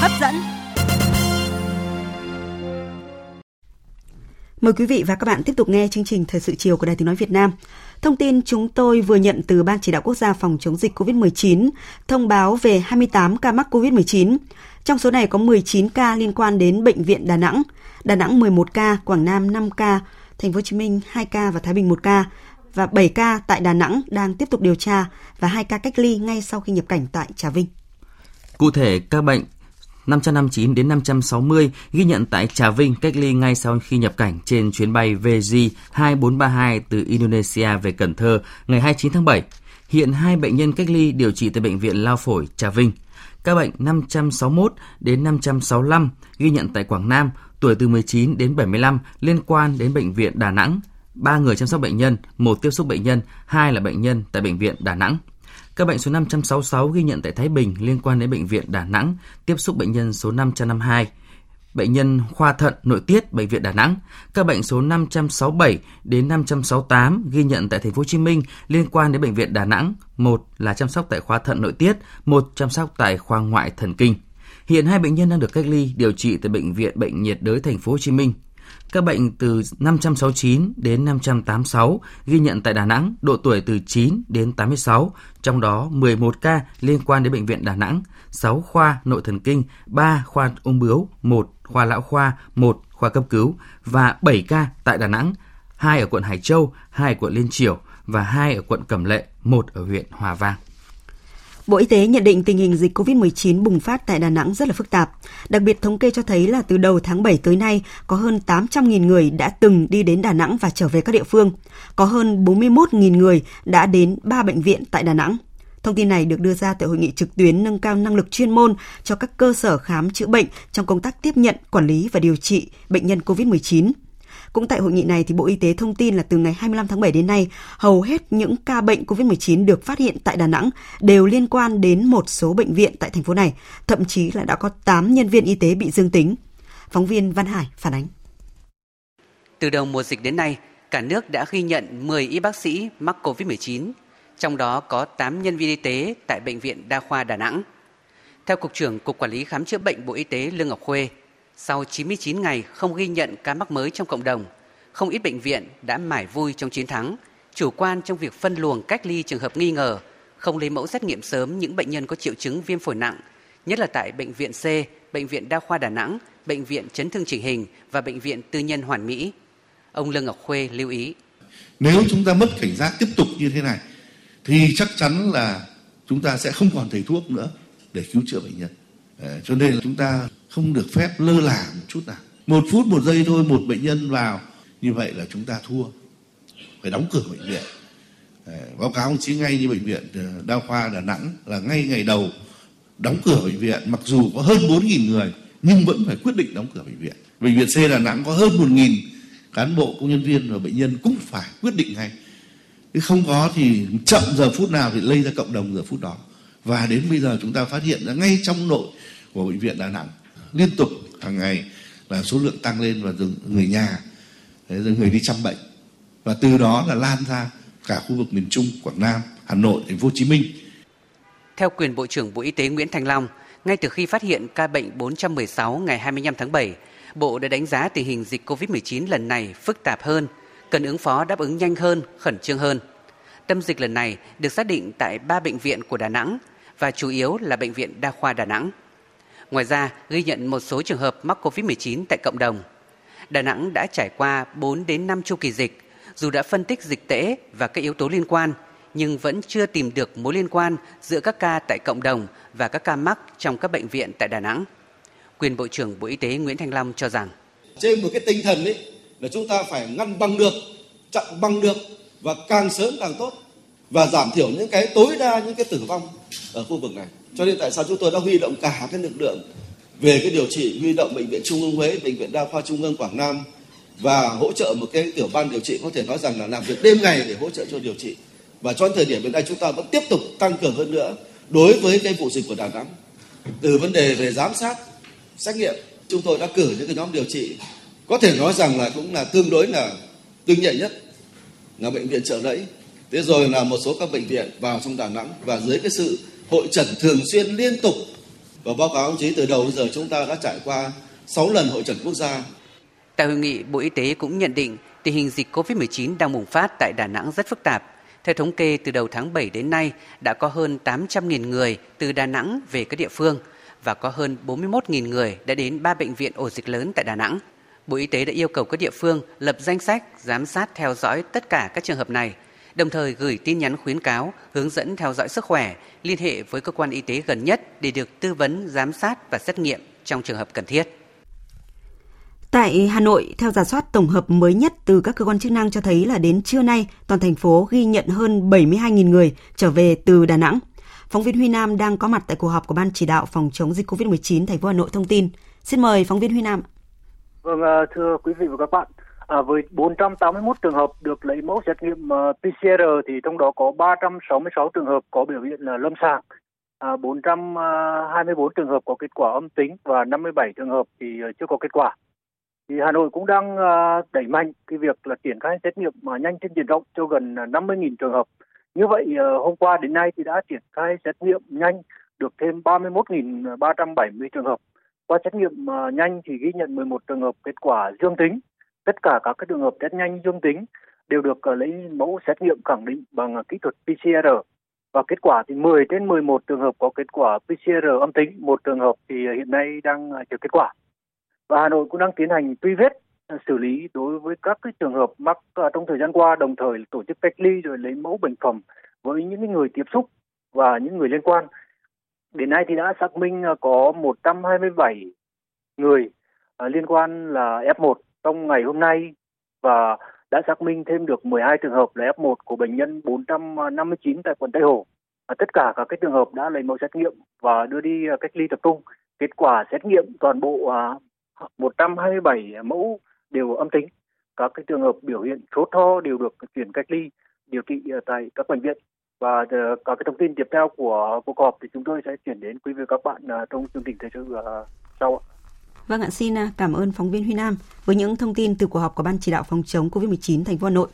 hấp dẫn. Mời quý vị và các bạn tiếp tục nghe chương trình Thời sự chiều của Đài Tiếng Nói Việt Nam. Thông tin chúng tôi vừa nhận từ Ban Chỉ đạo Quốc gia phòng chống dịch COVID-19 thông báo về 28 ca mắc COVID-19. Trong số này có 19 ca liên quan đến Bệnh viện Đà Nẵng, Đà Nẵng 11 ca, Quảng Nam 5 ca, Thành phố Hồ Chí Minh 2 ca và Thái Bình 1 ca và 7 ca tại Đà Nẵng đang tiếp tục điều tra và 2 ca cách ly ngay sau khi nhập cảnh tại Trà Vinh. Cụ thể, ca bệnh 559 đến 560 ghi nhận tại Trà Vinh cách ly ngay sau khi nhập cảnh trên chuyến bay VG 2432 từ Indonesia về Cần Thơ ngày 29 tháng 7. Hiện hai bệnh nhân cách ly điều trị tại bệnh viện Lao Phổi Trà Vinh. Ca bệnh 561 đến 565 ghi nhận tại Quảng Nam, tuổi từ 19 đến 75 liên quan đến bệnh viện Đà Nẵng. Ba người chăm sóc bệnh nhân, một tiếp xúc bệnh nhân, hai là bệnh nhân tại bệnh viện Đà Nẵng. Các bệnh số 566 ghi nhận tại Thái Bình liên quan đến bệnh viện Đà Nẵng, tiếp xúc bệnh nhân số 552 bệnh nhân khoa thận nội tiết bệnh viện Đà Nẵng. Các bệnh số 567 đến 568 ghi nhận tại thành phố Hồ Chí Minh liên quan đến bệnh viện Đà Nẵng, một là chăm sóc tại khoa thận nội tiết, một chăm sóc tại khoa ngoại thần kinh. Hiện hai bệnh nhân đang được cách ly điều trị tại bệnh viện Bệnh nhiệt đới thành phố Hồ Chí Minh. Các bệnh từ 569 đến 586 ghi nhận tại Đà Nẵng, độ tuổi từ 9 đến 86, trong đó 11 ca liên quan đến bệnh viện Đà Nẵng, 6 khoa nội thần kinh, 3 khoa ung bướu, 1 khoa lão khoa, 1 khoa cấp cứu và 7 ca tại Đà Nẵng, 2 ở quận Hải Châu, 2 ở quận Liên Triểu và 2 ở quận Cẩm Lệ, 1 ở huyện Hòa Vang. Bộ Y tế nhận định tình hình dịch COVID-19 bùng phát tại Đà Nẵng rất là phức tạp. Đặc biệt thống kê cho thấy là từ đầu tháng 7 tới nay có hơn 800.000 người đã từng đi đến Đà Nẵng và trở về các địa phương. Có hơn 41.000 người đã đến 3 bệnh viện tại Đà Nẵng. Thông tin này được đưa ra tại hội nghị trực tuyến nâng cao năng lực chuyên môn cho các cơ sở khám chữa bệnh trong công tác tiếp nhận, quản lý và điều trị bệnh nhân COVID-19. Cũng tại hội nghị này thì Bộ Y tế thông tin là từ ngày 25 tháng 7 đến nay, hầu hết những ca bệnh COVID-19 được phát hiện tại Đà Nẵng đều liên quan đến một số bệnh viện tại thành phố này, thậm chí là đã có 8 nhân viên y tế bị dương tính. Phóng viên Văn Hải phản ánh. Từ đầu mùa dịch đến nay, cả nước đã ghi nhận 10 y bác sĩ mắc COVID-19, trong đó có 8 nhân viên y tế tại Bệnh viện Đa khoa Đà Nẵng. Theo Cục trưởng Cục Quản lý Khám chữa bệnh Bộ Y tế Lương Ngọc Khuê, sau 99 ngày không ghi nhận ca mắc mới trong cộng đồng, không ít bệnh viện đã mải vui trong chiến thắng, chủ quan trong việc phân luồng cách ly trường hợp nghi ngờ, không lấy mẫu xét nghiệm sớm những bệnh nhân có triệu chứng viêm phổi nặng, nhất là tại bệnh viện C, bệnh viện Đa khoa Đà Nẵng, bệnh viện chấn thương chỉnh hình và bệnh viện tư nhân Hoàn Mỹ. Ông Lương Ngọc Khuê lưu ý. Nếu chúng ta mất cảnh giác tiếp tục như thế này thì chắc chắn là chúng ta sẽ không còn thầy thuốc nữa để cứu chữa bệnh nhân. Ờ, cho nên là chúng ta không được phép lơ là một chút nào. Một phút, một giây thôi, một bệnh nhân vào, như vậy là chúng ta thua. Phải đóng cửa bệnh viện. Báo cáo ông chí ngay như bệnh viện ờ, đa khoa đà nẵng là ngay ngày đầu đóng cửa bệnh viện, mặc dù có hơn 4.000 người, nhưng vẫn phải quyết định đóng cửa bệnh viện. Bệnh viện C Đà Nẵng có hơn 1.000 cán bộ, công nhân viên và bệnh nhân cũng phải quyết định ngay. Chứ không có thì chậm giờ phút nào thì lây ra cộng đồng giờ phút đó. Và đến bây giờ chúng ta phát hiện ra ngay trong nội của bệnh viện Đà Nẵng liên tục hàng ngày là số lượng tăng lên và người nhà người đi chăm bệnh và từ đó là lan ra cả khu vực miền Trung, Quảng Nam, Hà Nội, Thành phố Hồ Chí Minh. Theo quyền Bộ trưởng Bộ Y tế Nguyễn Thành Long, ngay từ khi phát hiện ca bệnh 416 ngày 25 tháng 7, Bộ đã đánh giá tình hình dịch COVID-19 lần này phức tạp hơn, cần ứng phó đáp ứng nhanh hơn, khẩn trương hơn. Tâm dịch lần này được xác định tại ba bệnh viện của Đà Nẵng và chủ yếu là bệnh viện Đa khoa Đà Nẵng. Ngoài ra, ghi nhận một số trường hợp mắc COVID-19 tại cộng đồng. Đà Nẵng đã trải qua 4 đến 5 chu kỳ dịch, dù đã phân tích dịch tễ và các yếu tố liên quan, nhưng vẫn chưa tìm được mối liên quan giữa các ca tại cộng đồng và các ca mắc trong các bệnh viện tại Đà Nẵng. Quyền Bộ trưởng Bộ Y tế Nguyễn Thanh Long cho rằng trên một cái tinh thần ấy là chúng ta phải ngăn bằng được, chặn bằng được và càng sớm càng tốt và giảm thiểu những cái tối đa những cái tử vong ở khu vực này. Cho nên tại sao chúng tôi đã huy động cả cái lực lượng về cái điều trị, huy động bệnh viện Trung ương Huế, bệnh viện Đa khoa Trung ương Quảng Nam và hỗ trợ một cái tiểu ban điều trị có thể nói rằng là làm việc đêm ngày để hỗ trợ cho điều trị. Và cho đến thời điểm hiện nay chúng ta vẫn tiếp tục tăng cường hơn nữa đối với cái vụ dịch của Đà Nẵng. Từ vấn đề về giám sát, xét nghiệm, chúng tôi đã cử những cái nhóm điều trị có thể nói rằng là cũng là tương đối là tương nhạy nhất là bệnh viện trợ rẫy thế rồi là một số các bệnh viện vào trong đà nẵng và dưới cái sự hội trần thường xuyên liên tục Và báo cáo ông chí từ đầu giờ chúng ta đã trải qua 6 lần hội trần quốc gia. Tại hội nghị, Bộ Y tế cũng nhận định tình hình dịch COVID-19 đang bùng phát tại Đà Nẵng rất phức tạp. Theo thống kê, từ đầu tháng 7 đến nay đã có hơn 800.000 người từ Đà Nẵng về các địa phương và có hơn 41.000 người đã đến ba bệnh viện ổ dịch lớn tại Đà Nẵng. Bộ Y tế đã yêu cầu các địa phương lập danh sách, giám sát theo dõi tất cả các trường hợp này, đồng thời gửi tin nhắn khuyến cáo, hướng dẫn theo dõi sức khỏe, liên hệ với cơ quan y tế gần nhất để được tư vấn, giám sát và xét nghiệm trong trường hợp cần thiết. Tại Hà Nội, theo giả soát tổng hợp mới nhất từ các cơ quan chức năng cho thấy là đến trưa nay, toàn thành phố ghi nhận hơn 72.000 người trở về từ Đà Nẵng. Phóng viên Huy Nam đang có mặt tại cuộc họp của Ban chỉ đạo phòng chống dịch COVID-19 thành phố Hà Nội thông tin. Xin mời phóng viên Huy Nam. Vâng, à, thưa quý vị và các bạn, à, với 481 trường hợp được lấy mẫu xét nghiệm ờ, PCR thì trong đó có 366 trường hợp có biểu hiện là lâm sàng, à, 424 trường hợp có kết quả âm tính và 57 trường hợp thì ờ, chưa có kết quả thì Hà Nội cũng đang ờ, đẩy mạnh cái việc là triển khai xét nghiệm mà nhanh trên diện rộng cho gần 50.000 trường hợp. Như vậy hôm qua đến nay thì đã triển khai xét nghiệm nhanh được thêm 31.370 trường hợp qua xét nghiệm uh, nhanh thì ghi nhận 11 trường hợp kết quả dương tính. Tất cả các cái trường hợp test nhanh dương tính đều được ờ, lấy mẫu xét nghiệm khẳng định bằng ờ, kỹ thuật PCR. Và kết quả thì 10 trên 11 trường hợp có kết quả PCR âm tính, một trường hợp thì ờ, hiện nay đang chờ kết quả. Và Hà Nội cũng đang tiến hành truy vết xử lý đối với các cái trường hợp mắc trong thời gian qua đồng thời tổ chức cách ly rồi lấy mẫu bệnh phẩm với những người tiếp xúc và những người liên quan Đến nay thì đã xác minh có 127 người liên quan là F1 trong ngày hôm nay và đã xác minh thêm được 12 trường hợp là F1 của bệnh nhân 459 tại quận Tây Hồ. À, tất cả các cái trường hợp đã lấy mẫu xét nghiệm và đưa đi à, cách ly tập trung. Kết quả xét nghiệm toàn bộ à, 127 mẫu đều âm tính. Các cái trường hợp biểu hiện sốt ho đều được chuyển cách ly điều trị à, tại các bệnh viện và à, ờ, có cái thông tin tiếp theo của cuộc họp thì chúng tôi sẽ chuyển đến quý vị và các bạn ờ, trong chương trình thời sự ờ, sau. Vâng ạ, xin à, cảm ơn phóng viên Huy Nam với những thông tin từ cuộc họp của Ban chỉ đạo phòng chống COVID-19 thành phố Hà Nội.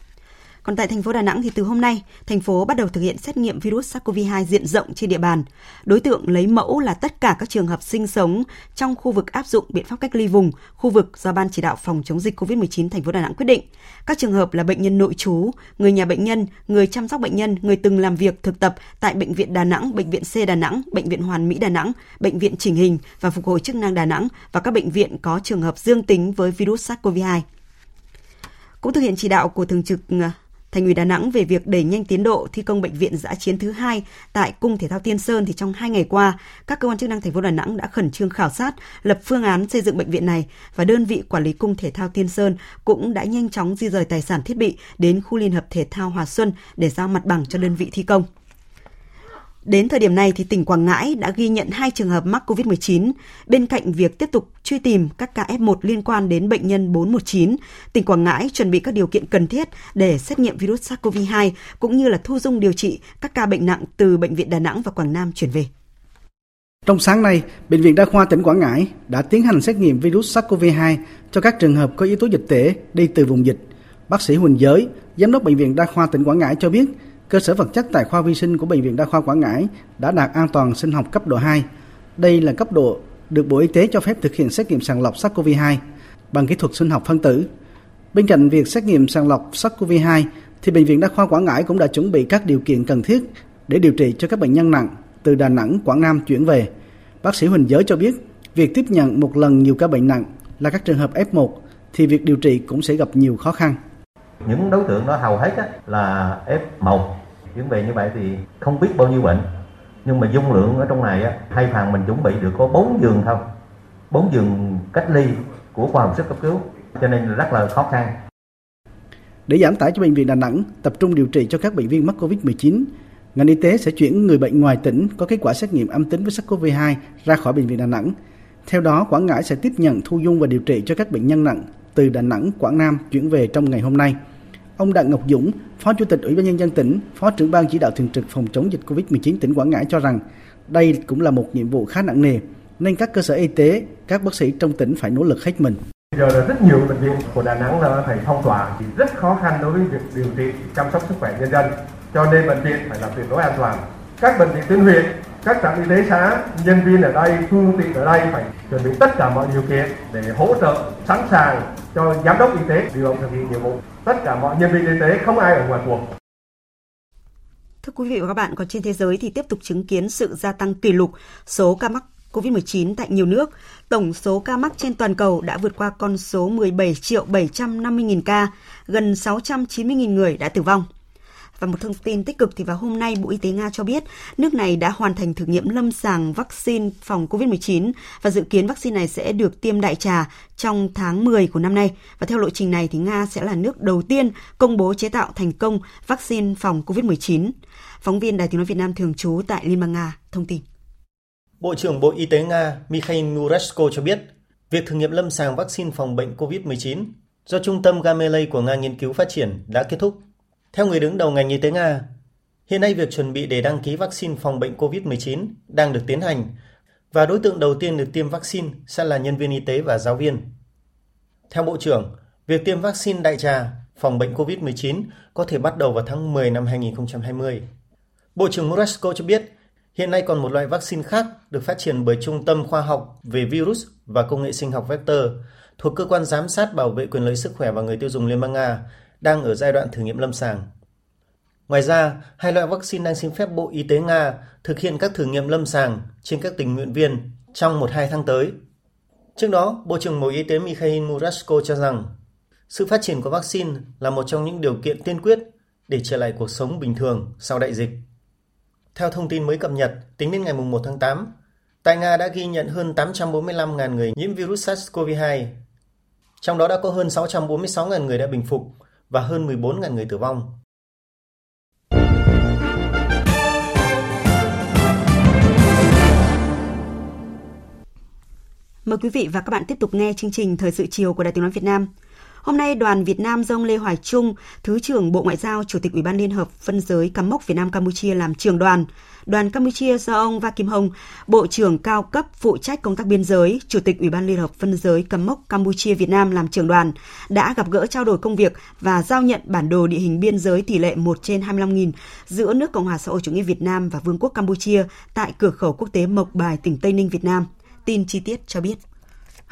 Còn tại thành phố Đà Nẵng thì từ hôm nay, thành phố bắt đầu thực hiện xét nghiệm virus SARS-CoV-2 diện rộng trên địa bàn. Đối tượng lấy mẫu là tất cả các trường hợp sinh sống trong khu vực áp dụng biện pháp cách ly vùng, khu vực do Ban chỉ đạo phòng chống dịch COVID-19 thành phố Đà Nẵng quyết định. Các trường hợp là bệnh nhân nội trú, người nhà bệnh nhân, người chăm sóc bệnh nhân, người từng làm việc thực tập tại bệnh viện Đà Nẵng, bệnh viện C Đà Nẵng, bệnh viện Hoàn Mỹ Đà Nẵng, bệnh viện Chỉnh hình và phục hồi chức năng Đà Nẵng và các bệnh viện có trường hợp dương tính với virus SARS-CoV-2. Cũng thực hiện chỉ đạo của Thường trực Thành ủy Đà Nẵng về việc đẩy nhanh tiến độ thi công bệnh viện giã chiến thứ hai tại Cung Thể thao Tiên Sơn thì trong hai ngày qua, các cơ quan chức năng thành phố Đà Nẵng đã khẩn trương khảo sát, lập phương án xây dựng bệnh viện này và đơn vị quản lý Cung Thể thao Tiên Sơn cũng đã nhanh chóng di rời tài sản thiết bị đến khu liên hợp thể thao Hòa Xuân để giao mặt bằng cho đơn vị thi công. Đến thời điểm này thì tỉnh Quảng Ngãi đã ghi nhận hai trường hợp mắc COVID-19. Bên cạnh việc tiếp tục truy tìm các ca F1 liên quan đến bệnh nhân 419, tỉnh Quảng Ngãi chuẩn bị các điều kiện cần thiết để xét nghiệm virus SARS-CoV-2 cũng như là thu dung điều trị các ca bệnh nặng từ bệnh viện Đà Nẵng và Quảng Nam chuyển về. Trong sáng nay, Bệnh viện Đa khoa tỉnh Quảng Ngãi đã tiến hành xét nghiệm virus SARS-CoV-2 cho các trường hợp có yếu tố dịch tễ đi từ vùng dịch. Bác sĩ Huỳnh Giới, Giám đốc Bệnh viện Đa khoa tỉnh Quảng Ngãi cho biết, cơ sở vật chất tại khoa vi sinh của Bệnh viện Đa khoa Quảng Ngãi đã đạt an toàn sinh học cấp độ 2. Đây là cấp độ được Bộ Y tế cho phép thực hiện xét nghiệm sàng lọc SARS-CoV-2 bằng kỹ thuật sinh học phân tử. Bên cạnh việc xét nghiệm sàng lọc SARS-CoV-2, thì Bệnh viện Đa khoa Quảng Ngãi cũng đã chuẩn bị các điều kiện cần thiết để điều trị cho các bệnh nhân nặng từ Đà Nẵng, Quảng Nam chuyển về. Bác sĩ Huỳnh Giới cho biết, việc tiếp nhận một lần nhiều ca bệnh nặng là các trường hợp F1 thì việc điều trị cũng sẽ gặp nhiều khó khăn. Những đối tượng đó hầu hết là F1 chuẩn bị như vậy thì không biết bao nhiêu bệnh nhưng mà dung lượng ở trong này á, hai phòng mình chuẩn bị được có 4 giường thôi 4 giường cách ly của khoa hồi sức cấp cứu cho nên là rất là khó khăn để giảm tải cho bệnh viện Đà Nẵng tập trung điều trị cho các bệnh viên mắc Covid-19, ngành y tế sẽ chuyển người bệnh ngoài tỉnh có kết quả xét nghiệm âm tính với SARS-CoV-2 ra khỏi bệnh viện Đà Nẵng. Theo đó, Quảng Ngãi sẽ tiếp nhận thu dung và điều trị cho các bệnh nhân nặng từ Đà Nẵng, Quảng Nam chuyển về trong ngày hôm nay. Ông Đặng Ngọc Dũng, Phó Chủ tịch Ủy ban nhân dân tỉnh, Phó trưởng ban chỉ đạo thường trực phòng chống dịch Covid-19 tỉnh Quảng Ngãi cho rằng đây cũng là một nhiệm vụ khá nặng nề nên các cơ sở y tế, các bác sĩ trong tỉnh phải nỗ lực hết mình. Giờ là rất nhiều bệnh viện của Đà Nẵng là phải phong tỏa thì rất khó khăn đối với việc điều trị chăm sóc sức khỏe nhân dân. Cho nên bệnh viện phải làm tuyệt đối an toàn. Các bệnh viện tuyến huyện các trạm y tế xã, nhân viên ở đây, phương tiện ở đây phải chuẩn bị tất cả mọi điều kiện để hỗ trợ sẵn sàng cho giám đốc y tế điều động thực hiện nhiệm vụ. Tất cả mọi nhân viên y tế không ai ở ngoài cuộc. Thưa quý vị và các bạn, còn trên thế giới thì tiếp tục chứng kiến sự gia tăng kỷ lục số ca mắc COVID-19 tại nhiều nước. Tổng số ca mắc trên toàn cầu đã vượt qua con số 17 triệu 750 nghìn ca, gần 690 nghìn người đã tử vong. Và một thông tin tích cực thì vào hôm nay Bộ Y tế Nga cho biết nước này đã hoàn thành thử nghiệm lâm sàng vaccine phòng COVID-19 và dự kiến vaccine này sẽ được tiêm đại trà trong tháng 10 của năm nay. Và theo lộ trình này thì Nga sẽ là nước đầu tiên công bố chế tạo thành công vaccine phòng COVID-19. Phóng viên Đài Tiếng Nói Việt Nam thường trú tại Liên bang Nga thông tin. Bộ trưởng Bộ Y tế Nga Mikhail Murashko cho biết, việc thử nghiệm lâm sàng vaccine phòng bệnh COVID-19 do Trung tâm Gamaleya của Nga nghiên cứu phát triển đã kết thúc. Theo người đứng đầu ngành y tế Nga, hiện nay việc chuẩn bị để đăng ký vaccine phòng bệnh COVID-19 đang được tiến hành và đối tượng đầu tiên được tiêm vaccine sẽ là nhân viên y tế và giáo viên. Theo Bộ trưởng, việc tiêm vaccine đại trà phòng bệnh COVID-19 có thể bắt đầu vào tháng 10 năm 2020. Bộ trưởng Murasko cho biết, hiện nay còn một loại vaccine khác được phát triển bởi Trung tâm Khoa học về Virus và Công nghệ sinh học Vector thuộc Cơ quan Giám sát Bảo vệ quyền lợi sức khỏe và người tiêu dùng Liên bang Nga đang ở giai đoạn thử nghiệm lâm sàng. Ngoài ra, hai loại vaccine đang xin phép Bộ Y tế Nga thực hiện các thử nghiệm lâm sàng trên các tình nguyện viên trong 1-2 tháng tới. Trước đó, Bộ trưởng Bộ Y tế Mikhail Murashko cho rằng sự phát triển của vaccine là một trong những điều kiện tiên quyết để trở lại cuộc sống bình thường sau đại dịch. Theo thông tin mới cập nhật, tính đến ngày 1 tháng 8, tại Nga đã ghi nhận hơn 845.000 người nhiễm virus SARS-CoV-2. Trong đó đã có hơn 646.000 người đã bình phục và hơn 14.000 người tử vong. Mời quý vị và các bạn tiếp tục nghe chương trình Thời sự chiều của Đài Tiếng Nói Việt Nam. Hôm nay, đoàn Việt Nam do ông Lê Hoài Trung, Thứ trưởng Bộ Ngoại giao, Chủ tịch Ủy ban Liên hợp phân giới cắm mốc Việt Nam Campuchia làm trưởng đoàn. Đoàn Campuchia do ông Va Kim Hồng, Bộ trưởng cao cấp phụ trách công tác biên giới, Chủ tịch Ủy ban Liên hợp phân giới cắm mốc Campuchia Việt Nam làm trưởng đoàn, đã gặp gỡ trao đổi công việc và giao nhận bản đồ địa hình biên giới tỷ lệ 1 trên 25.000 giữa nước Cộng hòa xã hội chủ nghĩa Việt Nam và Vương quốc Campuchia tại cửa khẩu quốc tế Mộc Bài, tỉnh Tây Ninh, Việt Nam. Tin chi tiết cho biết.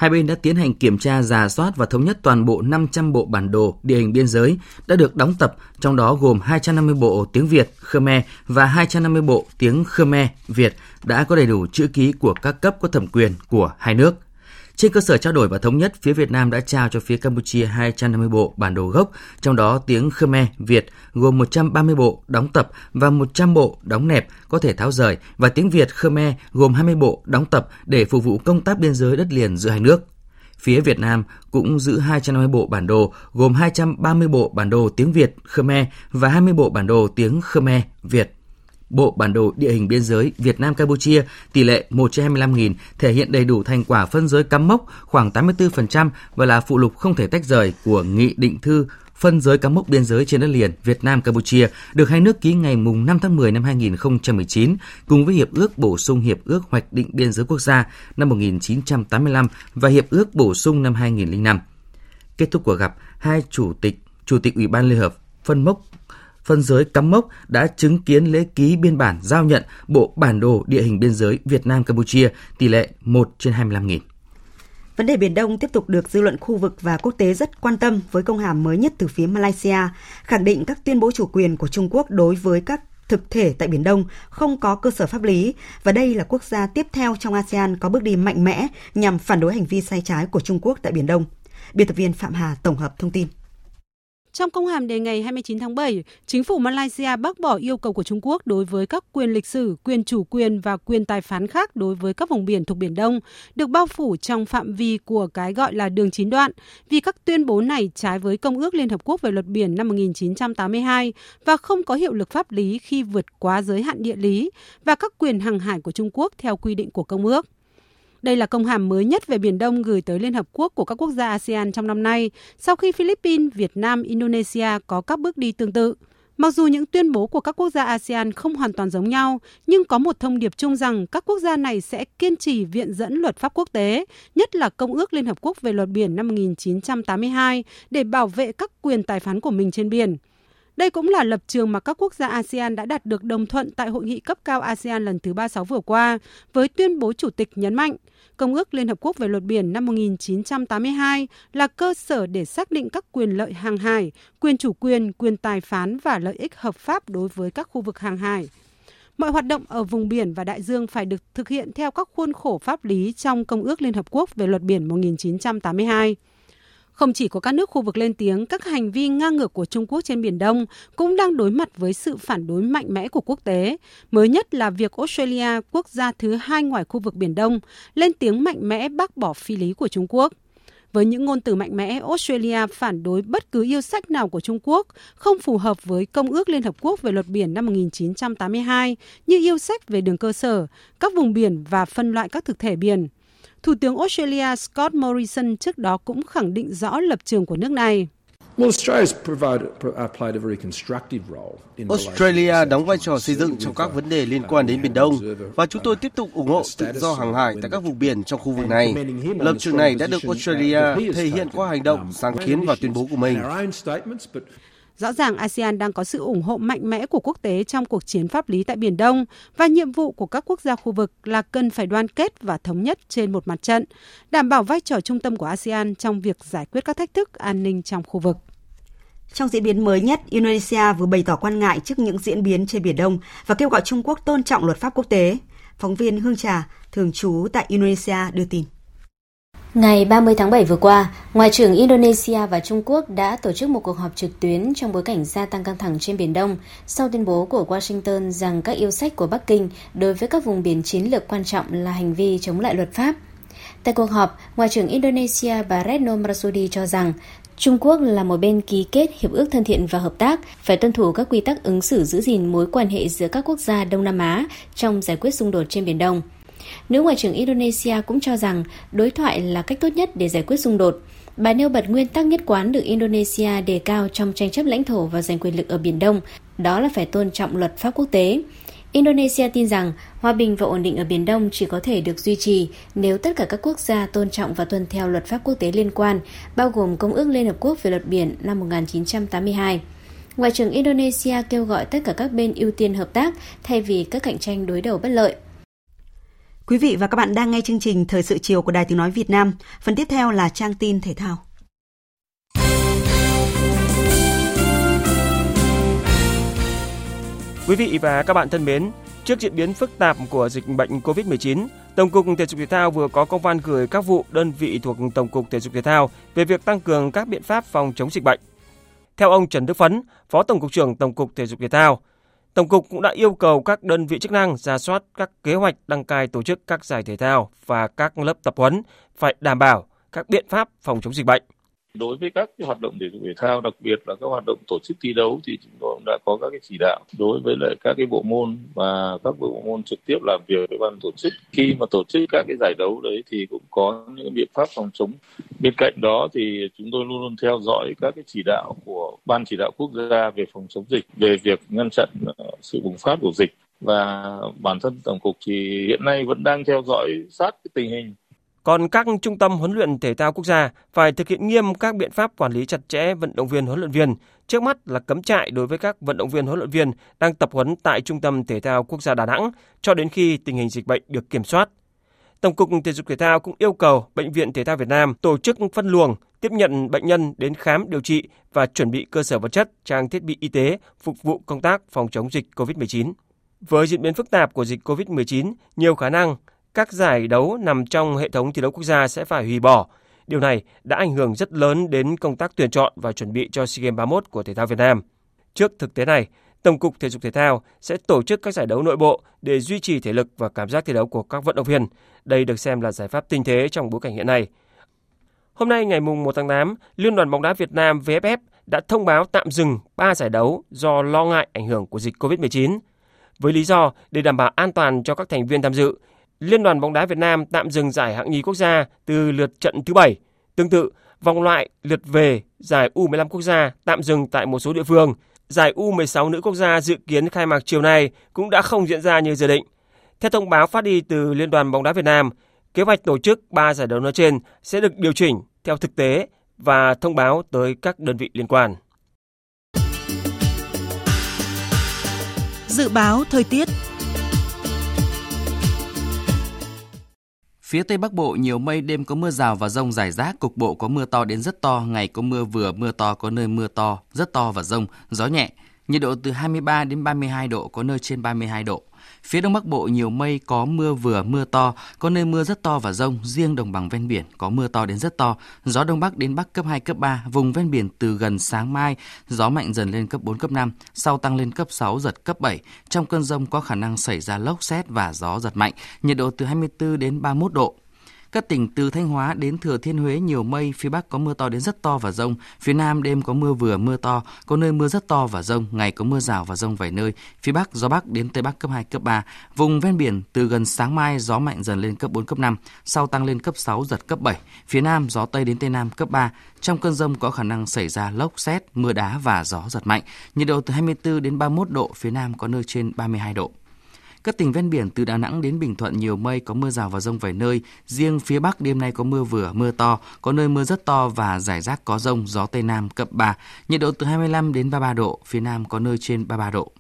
Hai bên đã tiến hành kiểm tra, giả soát và thống nhất toàn bộ 500 bộ bản đồ địa hình biên giới đã được đóng tập, trong đó gồm 250 bộ tiếng Việt, Khmer và 250 bộ tiếng Khmer, Việt đã có đầy đủ chữ ký của các cấp có thẩm quyền của hai nước. Trên cơ sở trao đổi và thống nhất, phía Việt Nam đã trao cho phía Campuchia 250 bộ bản đồ gốc, trong đó tiếng Khmer, Việt gồm 130 bộ đóng tập và 100 bộ đóng nẹp có thể tháo rời và tiếng Việt Khmer gồm 20 bộ đóng tập để phục vụ công tác biên giới đất liền giữa hai nước. Phía Việt Nam cũng giữ 250 bộ bản đồ gồm 230 bộ bản đồ tiếng Việt Khmer và 20 bộ bản đồ tiếng Khmer Việt Bộ Bản đồ Địa hình Biên giới Việt Nam-Campuchia tỷ lệ 1 trên 25.000 thể hiện đầy đủ thành quả phân giới cắm mốc khoảng 84% và là phụ lục không thể tách rời của Nghị định thư phân giới cắm mốc biên giới trên đất liền Việt Nam Campuchia được hai nước ký ngày mùng 5 tháng 10 năm 2019 cùng với hiệp ước bổ sung hiệp ước hoạch định biên giới quốc gia năm 1985 và hiệp ước bổ sung năm 2005. Kết thúc cuộc gặp, hai chủ tịch Chủ tịch Ủy ban Liên hợp phân mốc phân giới cắm mốc đã chứng kiến lễ ký biên bản giao nhận bộ bản đồ địa hình biên giới Việt Nam Campuchia tỷ lệ 1 trên 25.000. Vấn đề Biển Đông tiếp tục được dư luận khu vực và quốc tế rất quan tâm với công hàm mới nhất từ phía Malaysia, khẳng định các tuyên bố chủ quyền của Trung Quốc đối với các thực thể tại Biển Đông không có cơ sở pháp lý và đây là quốc gia tiếp theo trong ASEAN có bước đi mạnh mẽ nhằm phản đối hành vi sai trái của Trung Quốc tại Biển Đông. Biên tập viên Phạm Hà tổng hợp thông tin. Trong công hàm đề ngày 29 tháng 7, chính phủ Malaysia bác bỏ yêu cầu của Trung Quốc đối với các quyền lịch sử, quyền chủ quyền và quyền tài phán khác đối với các vùng biển thuộc Biển Đông, được bao phủ trong phạm vi của cái gọi là đường chín đoạn, vì các tuyên bố này trái với Công ước Liên Hợp Quốc về luật biển năm 1982 và không có hiệu lực pháp lý khi vượt quá giới hạn địa lý và các quyền hàng hải của Trung Quốc theo quy định của Công ước. Đây là công hàm mới nhất về Biển Đông gửi tới Liên Hợp Quốc của các quốc gia ASEAN trong năm nay, sau khi Philippines, Việt Nam, Indonesia có các bước đi tương tự. Mặc dù những tuyên bố của các quốc gia ASEAN không hoàn toàn giống nhau, nhưng có một thông điệp chung rằng các quốc gia này sẽ kiên trì viện dẫn luật pháp quốc tế, nhất là Công ước Liên Hợp Quốc về luật biển năm 1982, để bảo vệ các quyền tài phán của mình trên biển. Đây cũng là lập trường mà các quốc gia ASEAN đã đạt được đồng thuận tại hội nghị cấp cao ASEAN lần thứ 36 vừa qua, với tuyên bố chủ tịch nhấn mạnh Công ước Liên Hợp Quốc về luật biển năm 1982 là cơ sở để xác định các quyền lợi hàng hải, quyền chủ quyền, quyền tài phán và lợi ích hợp pháp đối với các khu vực hàng hải. Mọi hoạt động ở vùng biển và đại dương phải được thực hiện theo các khuôn khổ pháp lý trong Công ước Liên Hợp Quốc về luật biển 1982. Không chỉ có các nước khu vực lên tiếng, các hành vi ngang ngược của Trung Quốc trên Biển Đông cũng đang đối mặt với sự phản đối mạnh mẽ của quốc tế. Mới nhất là việc Australia, quốc gia thứ hai ngoài khu vực Biển Đông, lên tiếng mạnh mẽ bác bỏ phi lý của Trung Quốc. Với những ngôn từ mạnh mẽ, Australia phản đối bất cứ yêu sách nào của Trung Quốc không phù hợp với Công ước Liên Hợp Quốc về luật biển năm 1982 như yêu sách về đường cơ sở, các vùng biển và phân loại các thực thể biển. Thủ tướng Australia Scott Morrison trước đó cũng khẳng định rõ lập trường của nước này. Australia đóng vai trò xây dựng trong các vấn đề liên quan đến Biển Đông và chúng tôi tiếp tục ủng hộ tự do hàng hải tại các vùng biển trong khu vực này. Lập trường này đã được Australia thể hiện qua hành động, sáng kiến và tuyên bố của mình. Rõ ràng ASEAN đang có sự ủng hộ mạnh mẽ của quốc tế trong cuộc chiến pháp lý tại Biển Đông và nhiệm vụ của các quốc gia khu vực là cần phải đoàn kết và thống nhất trên một mặt trận, đảm bảo vai trò trung tâm của ASEAN trong việc giải quyết các thách thức an ninh trong khu vực. Trong diễn biến mới nhất, Indonesia vừa bày tỏ quan ngại trước những diễn biến trên Biển Đông và kêu gọi Trung Quốc tôn trọng luật pháp quốc tế. Phóng viên Hương Trà, thường trú tại Indonesia đưa tin. Ngày 30 tháng 7 vừa qua, Ngoại trưởng Indonesia và Trung Quốc đã tổ chức một cuộc họp trực tuyến trong bối cảnh gia tăng căng thẳng trên Biển Đông sau tuyên bố của Washington rằng các yêu sách của Bắc Kinh đối với các vùng biển chiến lược quan trọng là hành vi chống lại luật pháp. Tại cuộc họp, Ngoại trưởng Indonesia bà Retno Marsudi cho rằng Trung Quốc là một bên ký kết hiệp ước thân thiện và hợp tác, phải tuân thủ các quy tắc ứng xử giữ gìn mối quan hệ giữa các quốc gia Đông Nam Á trong giải quyết xung đột trên Biển Đông. Nữ Ngoại trưởng Indonesia cũng cho rằng đối thoại là cách tốt nhất để giải quyết xung đột. Bà nêu bật nguyên tắc nhất quán được Indonesia đề cao trong tranh chấp lãnh thổ và giành quyền lực ở Biển Đông, đó là phải tôn trọng luật pháp quốc tế. Indonesia tin rằng hòa bình và ổn định ở Biển Đông chỉ có thể được duy trì nếu tất cả các quốc gia tôn trọng và tuân theo luật pháp quốc tế liên quan, bao gồm Công ước Liên Hợp Quốc về luật biển năm 1982. Ngoại trưởng Indonesia kêu gọi tất cả các bên ưu tiên hợp tác thay vì các cạnh tranh đối đầu bất lợi. Quý vị và các bạn đang nghe chương trình Thời sự chiều của Đài Tiếng Nói Việt Nam. Phần tiếp theo là trang tin thể thao. Quý vị và các bạn thân mến, trước diễn biến phức tạp của dịch bệnh COVID-19, Tổng cục Thể dục Thể thao vừa có công văn gửi các vụ đơn vị thuộc Tổng cục Thể dục Thể thao về việc tăng cường các biện pháp phòng chống dịch bệnh. Theo ông Trần Đức Phấn, Phó Tổng cục trưởng Tổng cục Thể dục Thể thao, Tổng cục cũng đã yêu cầu các đơn vị chức năng ra soát các kế hoạch đăng cai tổ chức các giải thể thao và các lớp tập huấn phải đảm bảo các biện pháp phòng chống dịch bệnh. Đối với các cái hoạt động thể dục thể thao, đặc biệt là các hoạt động tổ chức thi đấu thì chúng tôi cũng đã có các cái chỉ đạo đối với lại các cái bộ môn và các bộ môn trực tiếp làm việc với ban tổ chức. Khi mà tổ chức các cái giải đấu đấy thì cũng có những biện pháp phòng chống. Bên cạnh đó thì chúng tôi luôn luôn theo dõi các cái chỉ đạo của ban chỉ đạo quốc gia về phòng chống dịch, về việc ngăn chặn ờ, sự bùng phát của dịch và bản thân tổng cục thì hiện nay vẫn đang theo dõi sát cái tình hình còn các trung tâm huấn luyện thể thao quốc gia phải thực hiện nghiêm các biện pháp quản lý chặt chẽ vận động viên huấn luyện viên. Trước mắt là cấm trại đối với các vận động viên huấn luyện viên đang tập huấn tại Trung tâm Thể thao Quốc gia Đà Nẵng cho đến khi tình hình dịch bệnh được kiểm soát. Tổng cục Thể dục Thể thao cũng yêu cầu Bệnh viện Thể thao Việt Nam tổ chức phân luồng, tiếp nhận bệnh nhân đến khám điều trị và chuẩn bị cơ sở vật chất, trang thiết bị y tế phục vụ công tác phòng chống dịch COVID-19. Với diễn biến phức tạp của dịch COVID-19, nhiều khả năng các giải đấu nằm trong hệ thống thi đấu quốc gia sẽ phải hủy bỏ. Điều này đã ảnh hưởng rất lớn đến công tác tuyển chọn và chuẩn bị cho SEA Games 31 của thể thao Việt Nam. Trước thực tế này, Tổng cục Thể dục Thể thao sẽ tổ chức các giải đấu nội bộ để duy trì thể lực và cảm giác thi đấu của các vận động viên. Đây được xem là giải pháp tinh thế trong bối cảnh hiện nay. Hôm nay ngày 1 tháng 8, Liên đoàn bóng đá Việt Nam VFF đã thông báo tạm dừng 3 giải đấu do lo ngại ảnh hưởng của dịch COVID-19. Với lý do để đảm bảo an toàn cho các thành viên tham dự, Liên đoàn bóng đá Việt Nam tạm dừng giải hạng nhì quốc gia từ lượt trận thứ 7. Tương tự, vòng loại lượt về giải U15 quốc gia tạm dừng tại một số địa phương. Giải U16 nữ quốc gia dự kiến khai mạc chiều nay cũng đã không diễn ra như dự định. Theo thông báo phát đi từ Liên đoàn bóng đá Việt Nam, kế hoạch tổ chức 3 giải đấu nói trên sẽ được điều chỉnh theo thực tế và thông báo tới các đơn vị liên quan. Dự báo thời tiết Phía Tây Bắc Bộ nhiều mây, đêm có mưa rào và rông rải rác, cục bộ có mưa to đến rất to, ngày có mưa vừa, mưa to, có nơi mưa to, rất to và rông, gió nhẹ. Nhiệt độ từ 23 đến 32 độ, có nơi trên 32 độ. Phía Đông Bắc Bộ nhiều mây, có mưa vừa, mưa to, có nơi mưa rất to và rông, riêng đồng bằng ven biển có mưa to đến rất to, gió Đông Bắc đến Bắc cấp 2, cấp 3, vùng ven biển từ gần sáng mai, gió mạnh dần lên cấp 4, cấp 5, sau tăng lên cấp 6, giật cấp 7. Trong cơn rông có khả năng xảy ra lốc xét và gió giật mạnh, nhiệt độ từ 24 đến 31 độ. Các tỉnh từ Thanh Hóa đến Thừa Thiên Huế nhiều mây, phía Bắc có mưa to đến rất to và rông, phía Nam đêm có mưa vừa mưa to, có nơi mưa rất to và rông, ngày có mưa rào và rông vài nơi, phía Bắc gió Bắc đến Tây Bắc cấp 2, cấp 3, vùng ven biển từ gần sáng mai gió mạnh dần lên cấp 4, cấp 5, sau tăng lên cấp 6, giật cấp 7, phía Nam gió Tây đến Tây Nam cấp 3, trong cơn rông có khả năng xảy ra lốc xét, mưa đá và gió giật mạnh, nhiệt độ từ 24 đến 31 độ, phía Nam có nơi trên 32 độ. Các tỉnh ven biển từ Đà Nẵng đến Bình Thuận nhiều mây có mưa rào và rông vài nơi. Riêng phía Bắc đêm nay có mưa vừa, mưa to, có nơi mưa rất to và rải rác có rông, gió Tây Nam cấp 3. Nhiệt độ từ 25 đến 33 độ, phía Nam có nơi trên 33 độ.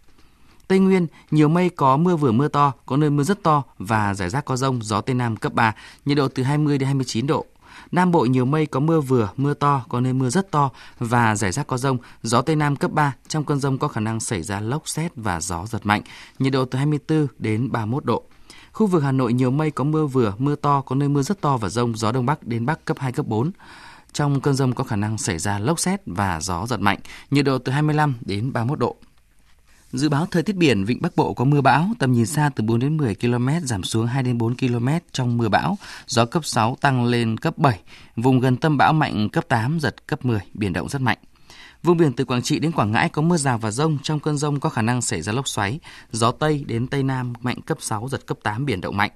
Tây Nguyên, nhiều mây có mưa vừa mưa to, có nơi mưa rất to và rải rác có rông, gió Tây Nam cấp 3, nhiệt độ từ 20 đến 29 độ. Nam Bộ nhiều mây có mưa vừa, mưa to, có nơi mưa rất to và rải rác có rông, gió Tây Nam cấp 3. Trong cơn rông có khả năng xảy ra lốc xét và gió giật mạnh, nhiệt độ từ 24 đến 31 độ. Khu vực Hà Nội nhiều mây có mưa vừa, mưa to, có nơi mưa rất to và rông, gió Đông Bắc đến Bắc cấp 2, cấp 4. Trong cơn rông có khả năng xảy ra lốc xét và gió giật mạnh, nhiệt độ từ 25 đến 31 độ. Dự báo thời tiết biển, vịnh Bắc Bộ có mưa bão, tầm nhìn xa từ 4 đến 10 km, giảm xuống 2 đến 4 km trong mưa bão, gió cấp 6 tăng lên cấp 7, vùng gần tâm bão mạnh cấp 8, giật cấp 10, biển động rất mạnh. Vùng biển từ Quảng Trị đến Quảng Ngãi có mưa rào và rông, trong cơn rông có khả năng xảy ra lốc xoáy, gió Tây đến Tây Nam mạnh cấp 6, giật cấp 8, biển động mạnh.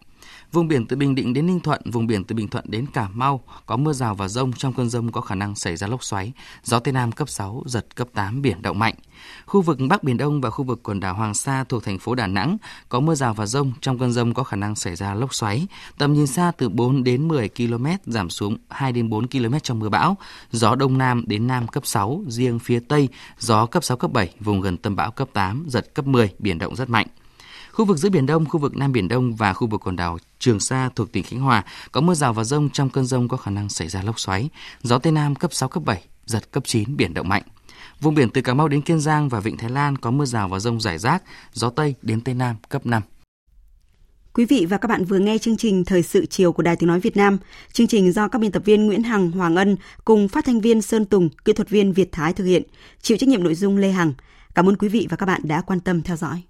Vùng biển từ Bình Định đến Ninh Thuận, vùng biển từ Bình Thuận đến Cà Mau có mưa rào và rông, trong cơn rông có khả năng xảy ra lốc xoáy, gió Tây Nam cấp 6, giật cấp 8, biển động mạnh. Khu vực Bắc Biển Đông và khu vực quần đảo Hoàng Sa thuộc thành phố Đà Nẵng có mưa rào và rông, trong cơn rông có khả năng xảy ra lốc xoáy, tầm nhìn xa từ 4 đến 10 km, giảm xuống 2 đến 4 km trong mưa bão, gió Đông Nam đến Nam cấp 6, riêng phía Tây gió cấp 6, cấp 7, vùng gần tâm bão cấp 8, giật cấp 10, biển động rất mạnh. Khu vực giữa Biển Đông, khu vực Nam Biển Đông và khu vực quần đảo Trường Sa thuộc tỉnh Khánh Hòa có mưa rào và rông trong cơn rông có khả năng xảy ra lốc xoáy, gió Tây Nam cấp 6, cấp 7, giật cấp 9, biển động mạnh. Vùng biển từ Cà Mau đến Kiên Giang và Vịnh Thái Lan có mưa rào và rông rải rác, gió Tây đến Tây Nam cấp 5. Quý vị và các bạn vừa nghe chương trình Thời sự chiều của Đài Tiếng Nói Việt Nam. Chương trình do các biên tập viên Nguyễn Hằng, Hoàng Ân cùng phát thanh viên Sơn Tùng, kỹ thuật viên Việt Thái thực hiện. Chịu trách nhiệm nội dung Lê Hằng. Cảm ơn quý vị và các bạn đã quan tâm theo dõi.